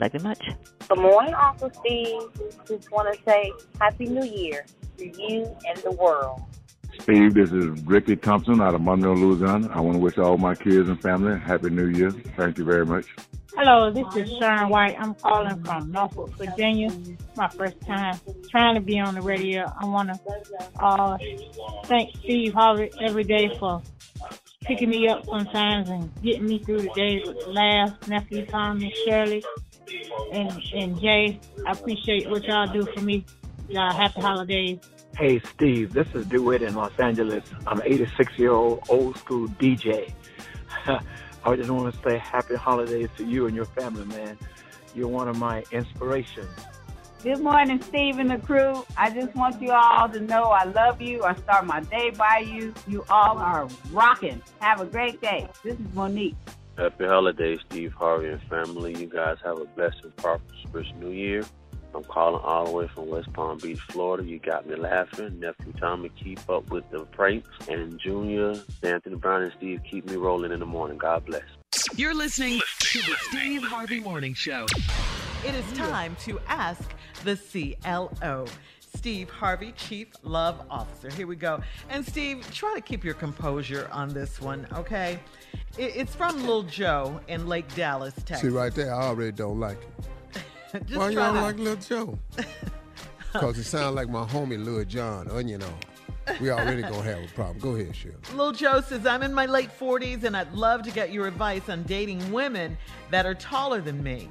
Love you much. Good morning, Uncle Steve. Just want to say Happy New Year to you and the world. Steve, this is Ricky Thompson out of Monroe, Louisiana. I want to wish all my kids and family a Happy New Year. Thank you very much. Hello, this is Sharon White. I'm calling from Norfolk, Virginia. My first time trying to be on the radio. I want to uh, thank Steve Harvey every day for picking me up sometimes and getting me through the days with the laughs. Nephew Tommy, Shirley, and and Jay. I appreciate what y'all do for me. Y'all happy holidays. Hey, Steve, this is DeWitt in Los Angeles. I'm an 86 year old old school DJ. [laughs] I just want to say happy holidays to you and your family, man. You're one of my inspirations. Good morning, Steve and the crew. I just want you all to know I love you. I start my day by you. You all are rocking. Have a great day. This is Monique. Happy holidays, Steve Harvey and family. You guys have a blessed and prosperous new year. I'm calling all the way from West Palm Beach, Florida. You got me laughing. Nephew Tommy, keep up with the pranks. And Junior, Anthony Brown, and Steve, keep me rolling in the morning. God bless. You're listening to the Steve Harvey Morning Show. It is time to ask the CLO. Steve Harvey, Chief Love Officer. Here we go. And Steve, try to keep your composure on this one, okay? It's from Lil Joe in Lake Dallas, Texas. See, right there, I already don't like it. [laughs] Just Why you don't to- like Lil Joe? [laughs] Because it sounds like my homie Lil Jon, onion on. We already gonna have a problem. Go ahead, Shirley. Lil Joe says, I'm in my late 40s and I'd love to get your advice on dating women that are taller than me.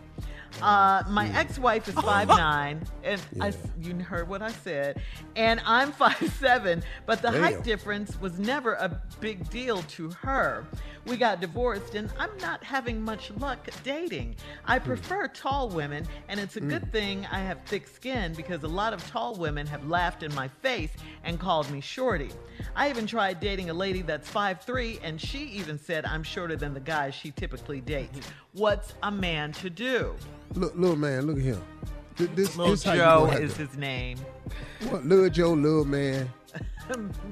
Uh, my ex-wife is 5'9", [laughs] and I, you heard what I said, and I'm [laughs] 5'7", but the height difference was never a big deal to her. We got divorced, and I'm not having much luck dating. I prefer tall women, and it's a good thing I have thick skin because a lot of tall women have laughed in my face and called me shorty. I even tried dating a lady that's 5'3", and she even said I'm shorter than the guys she typically dates. [laughs] What's a man to do? Look, little man, look at him. Th- This, Lil this Joe is his name. What, little Joe, little man. [laughs]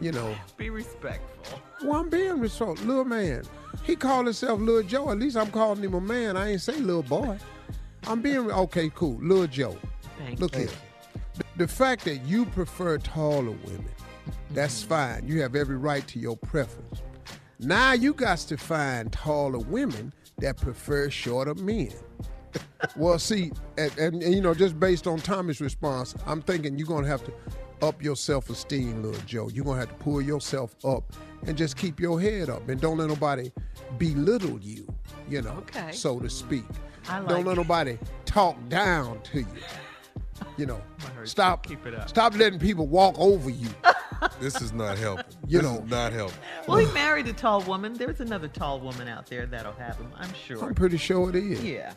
You know. Be respectful. Well, I'm being respectful. Little man. He called himself Little Joe. At least I'm calling him a man. I ain't say little boy. I'm being okay. Cool, Little Joe. Thank Look you. here. The, the fact that you prefer taller women, that's mm-hmm. fine. You have every right to your preference. Now you got to find taller women that prefer shorter men. well, see, and, and, and, you know, just based on Tommy's response, I'm thinking you're gonna have to up your self-esteem, little Joe. You're gonna have to pull yourself up and just keep your head up and don't let nobody belittle you. you know, Okay. so to speak. I like Don't let it. nobody talk down to you. You know, [laughs] stop. Keep it up. Stop letting people walk over you. [laughs] This is not helping. You this know. is not helping. Well, he married a tall woman. There's another tall woman out there that'll have him, I'm sure. I'm pretty sure it is. Yeah.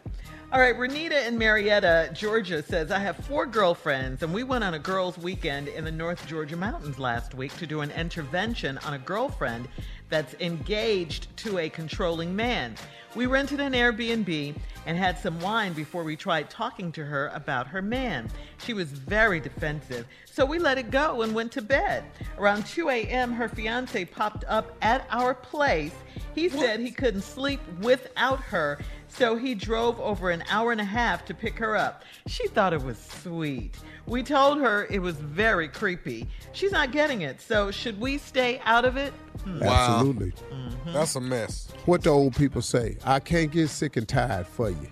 All right, Renita in Marietta, Georgia says, I have four girlfriends, and we went on a girls' weekend in the North Georgia mountains last week to do an intervention on a girlfriend that's engaged to a controlling man. We rented an Airbnb and had some wine before we tried talking to her about her man. She was very defensive, so we let it go and went to bed. Around 2 a.m., her fiance popped up at our place. He said he couldn't sleep without her, so he drove over an hour and a half to pick her up. She thought it was sweet. We told her it was very creepy. She's not getting it, so should we stay out of it? Hmm. Absolutely. Mm-hmm. That's a mess. What the old people say, I can't get sick and tired for you.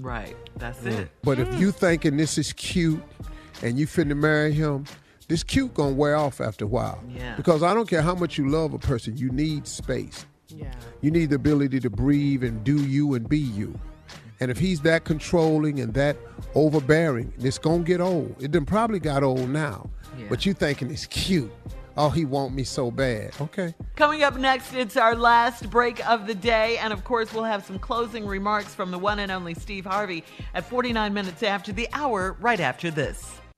Right. That's mm. it. But if hmm. you thinking this is cute and you finna marry him, this cute gonna wear off after a while. Yeah. Because I don't care how much you love a person, you need space. Yeah. You need the ability to breathe and do you and be you. And if he's that controlling and that overbearing, it's gonna get old. It done probably got old now. Yeah. But you thinking it's cute. Oh, he want me so bad. Okay. Coming up next, it's our last break of the day. And of course, we'll have some closing remarks from the one and only Steve Harvey at 49 minutes after the hour, right after this.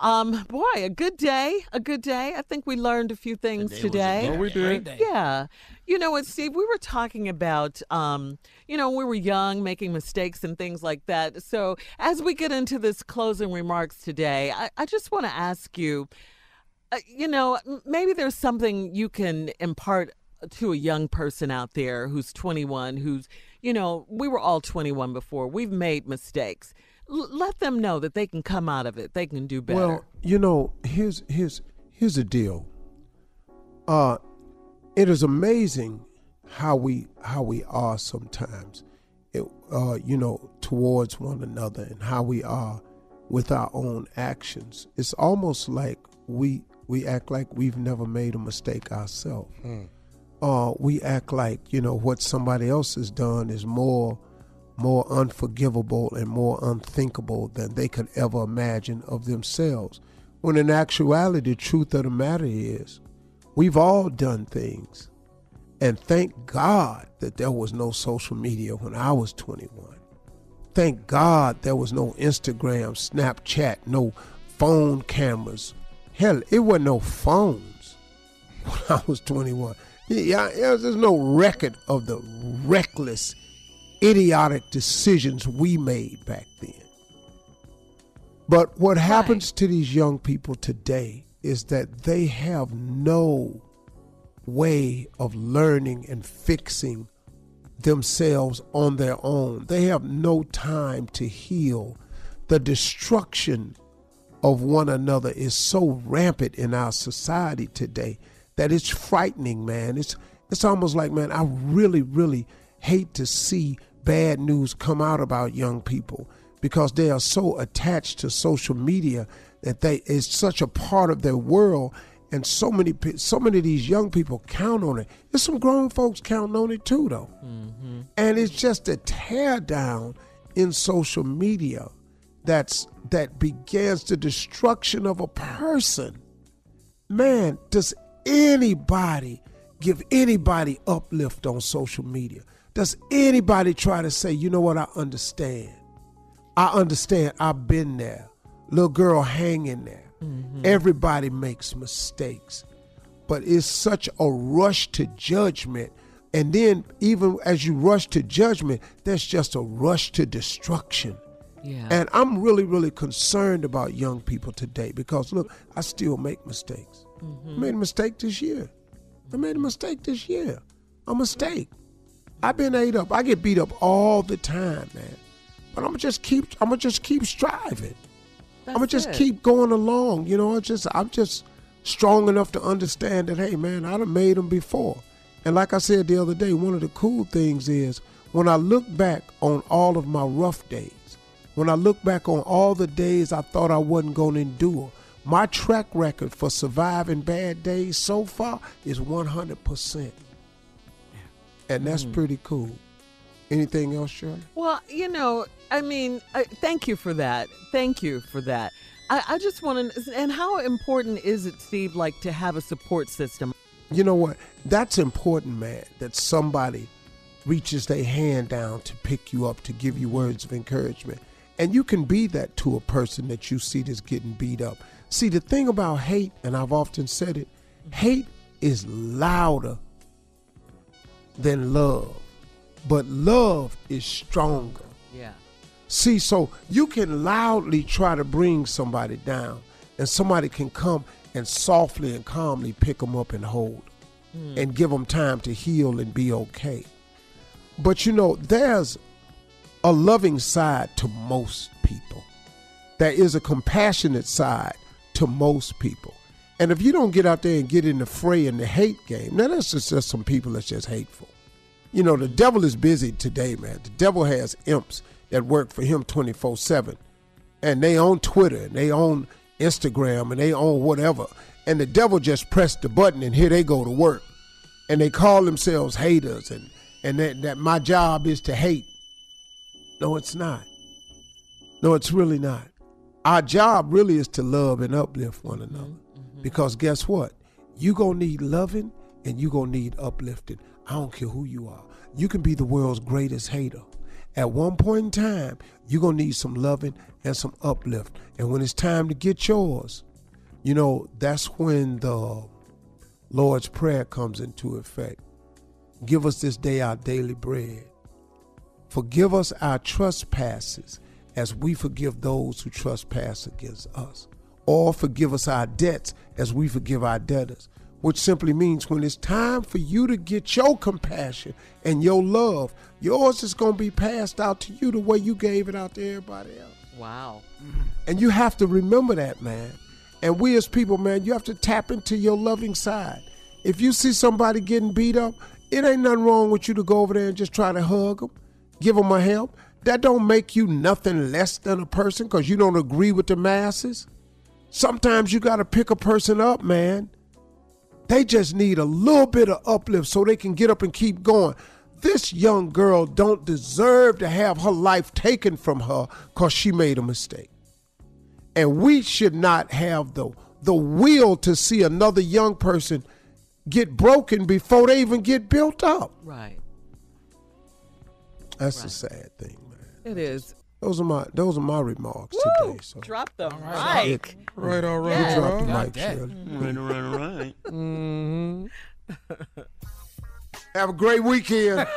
Um, boy, a good day, a good day. I think we learned a few things today. Oh, we did. Yeah. You know what, Steve? We were talking about, um, you know, we were young, making mistakes and things like that. So as we get into this closing remarks today, I, I just want to ask you, uh, you know, maybe there's something you can impart to a young person out there who's 21, who's, you know, we were all 21 before. We've made mistakes. L- let them know that they can come out of it. They can do better. Well, you know, here's here's here's the deal. Uh it is amazing how we how we are sometimes. It, uh, you know, towards one another and how we are with our own actions. It's almost like we we act like we've never made a mistake ourselves. Uh, we act like you know what somebody else has done is more more unforgivable and more unthinkable than they could ever imagine of themselves. When in actuality, the truth of the matter is, we've all done things. And thank God that there was no social media when I was 21. Thank God there was no Instagram, Snapchat, no phone cameras. Hell, it wasn't no phones [laughs] when I was 21. Yeah, there's no record of the reckless, idiotic decisions we made back then. But what happens to these young people today is that they have no way of learning and fixing themselves on their own. They have no time to heal. The destruction of one another is so rampant in our society today that it's frightening, man. It's it's almost like, man, I really, really hate to see bad news come out about young people because they are so attached to social media that they it's such a part of their world and so many so many of these young people count on it. There's some grown folks counting on it too though. Mm-hmm. And it's just a tear down in social media that's that begins the destruction of a person. Man, does anybody give anybody uplift on social media? Does anybody try to say, you know what, I understand. I understand. I've been there. Little girl hanging there. Mm-hmm. Everybody makes mistakes. But it's such a rush to judgment. And then, even as you rush to judgment, there's just a rush to destruction. Yeah. And I'm really, really concerned about young people today because, look, I still make mistakes. I made a mistake this year. I made a mistake this year. A mistake. I've been ate up. I get beat up all the time, man. But I'm just keep. I'm gonna just keep striving. I'm gonna just it. keep going along. You know, it's just I'm just strong enough to understand that. Hey, man, I'd have made them before. And like I said the other day, one of the cool things is when I look back on all of my rough days, when I look back on all the days I thought I wasn't going to endure, my track record for surviving bad days so far is 100%. And that's hmm. pretty cool. Anything else, Shirley? Well, you know, I mean, I, thank you for that. Thank you for that. I, I just want to, and how important is it, Steve, like to have a support system? You know what? That's important, man, that somebody reaches their hand down to pick you up, to give you words of encouragement. And you can be that to a person that you see that's getting beat up. See, the thing about hate, and I've often said it, hate is louder than love, but love is stronger. Yeah. See, so you can loudly try to bring somebody down, and somebody can come and softly and calmly pick them up and hold Mm. and give them time to heal and be okay. But you know, there's a loving side to most people. There is a compassionate side to most people. And if you don't get out there and get in the fray in the hate game, now that's just, just some people that's just hateful. You know, the devil is busy today, man. The devil has imps that work for him 24 7. And they own Twitter and they own Instagram and they own whatever. And the devil just pressed the button and here they go to work. And they call themselves haters and, and that, that my job is to hate. No, it's not. No, it's really not. Our job really is to love and uplift one another. Mm-hmm. Because guess what? You're gonna need loving and you're gonna need uplifting. I don't care who you are. You can be the world's greatest hater. At one point in time, you're gonna need some loving and some uplift. And when it's time to get yours, you know, that's when the Lord's Prayer comes into effect. Give us this day our daily bread. Forgive us our trespasses as we forgive those who trespass against us. Or forgive us our debts as we forgive our debtors. Which simply means when it's time for you to get your compassion and your love, yours is going to be passed out to you the way you gave it out to everybody else. Wow. And you have to remember that, man. And we as people, man, you have to tap into your loving side. If you see somebody getting beat up, it ain't nothing wrong with you to go over there and just try to hug them, give them a help. That don't make you nothing less than a person because you don't agree with the masses. Sometimes you got to pick a person up, man. They just need a little bit of uplift so they can get up and keep going. This young girl don't deserve to have her life taken from her because she made a mistake. And we should not have the, the will to see another young person get broken before they even get built up. Right. That's a sad thing, man. It is. Those are my those are my remarks Woo! today. So Drop the right. mic. Right, all right, Yes. You dropped the Got mic, that. Shirley. Right, all right, all right. [laughs] Mm-hmm. Have a great weekend. [laughs]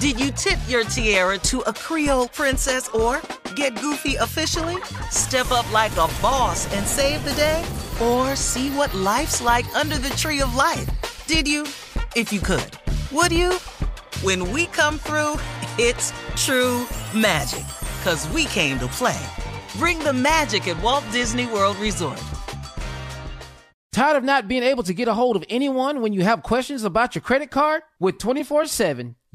Did you tip your tiara to a Creole princess or get goofy officially? Step up like a boss and save the day? Or see what life's like under the tree of life? Did you? If you could. Would you? When we come through, it's true magic. Cause we came to play. Bring the magic at Walt Disney World Resort. Tired of not being able to get a hold of anyone when you have questions about your credit card? With 24 7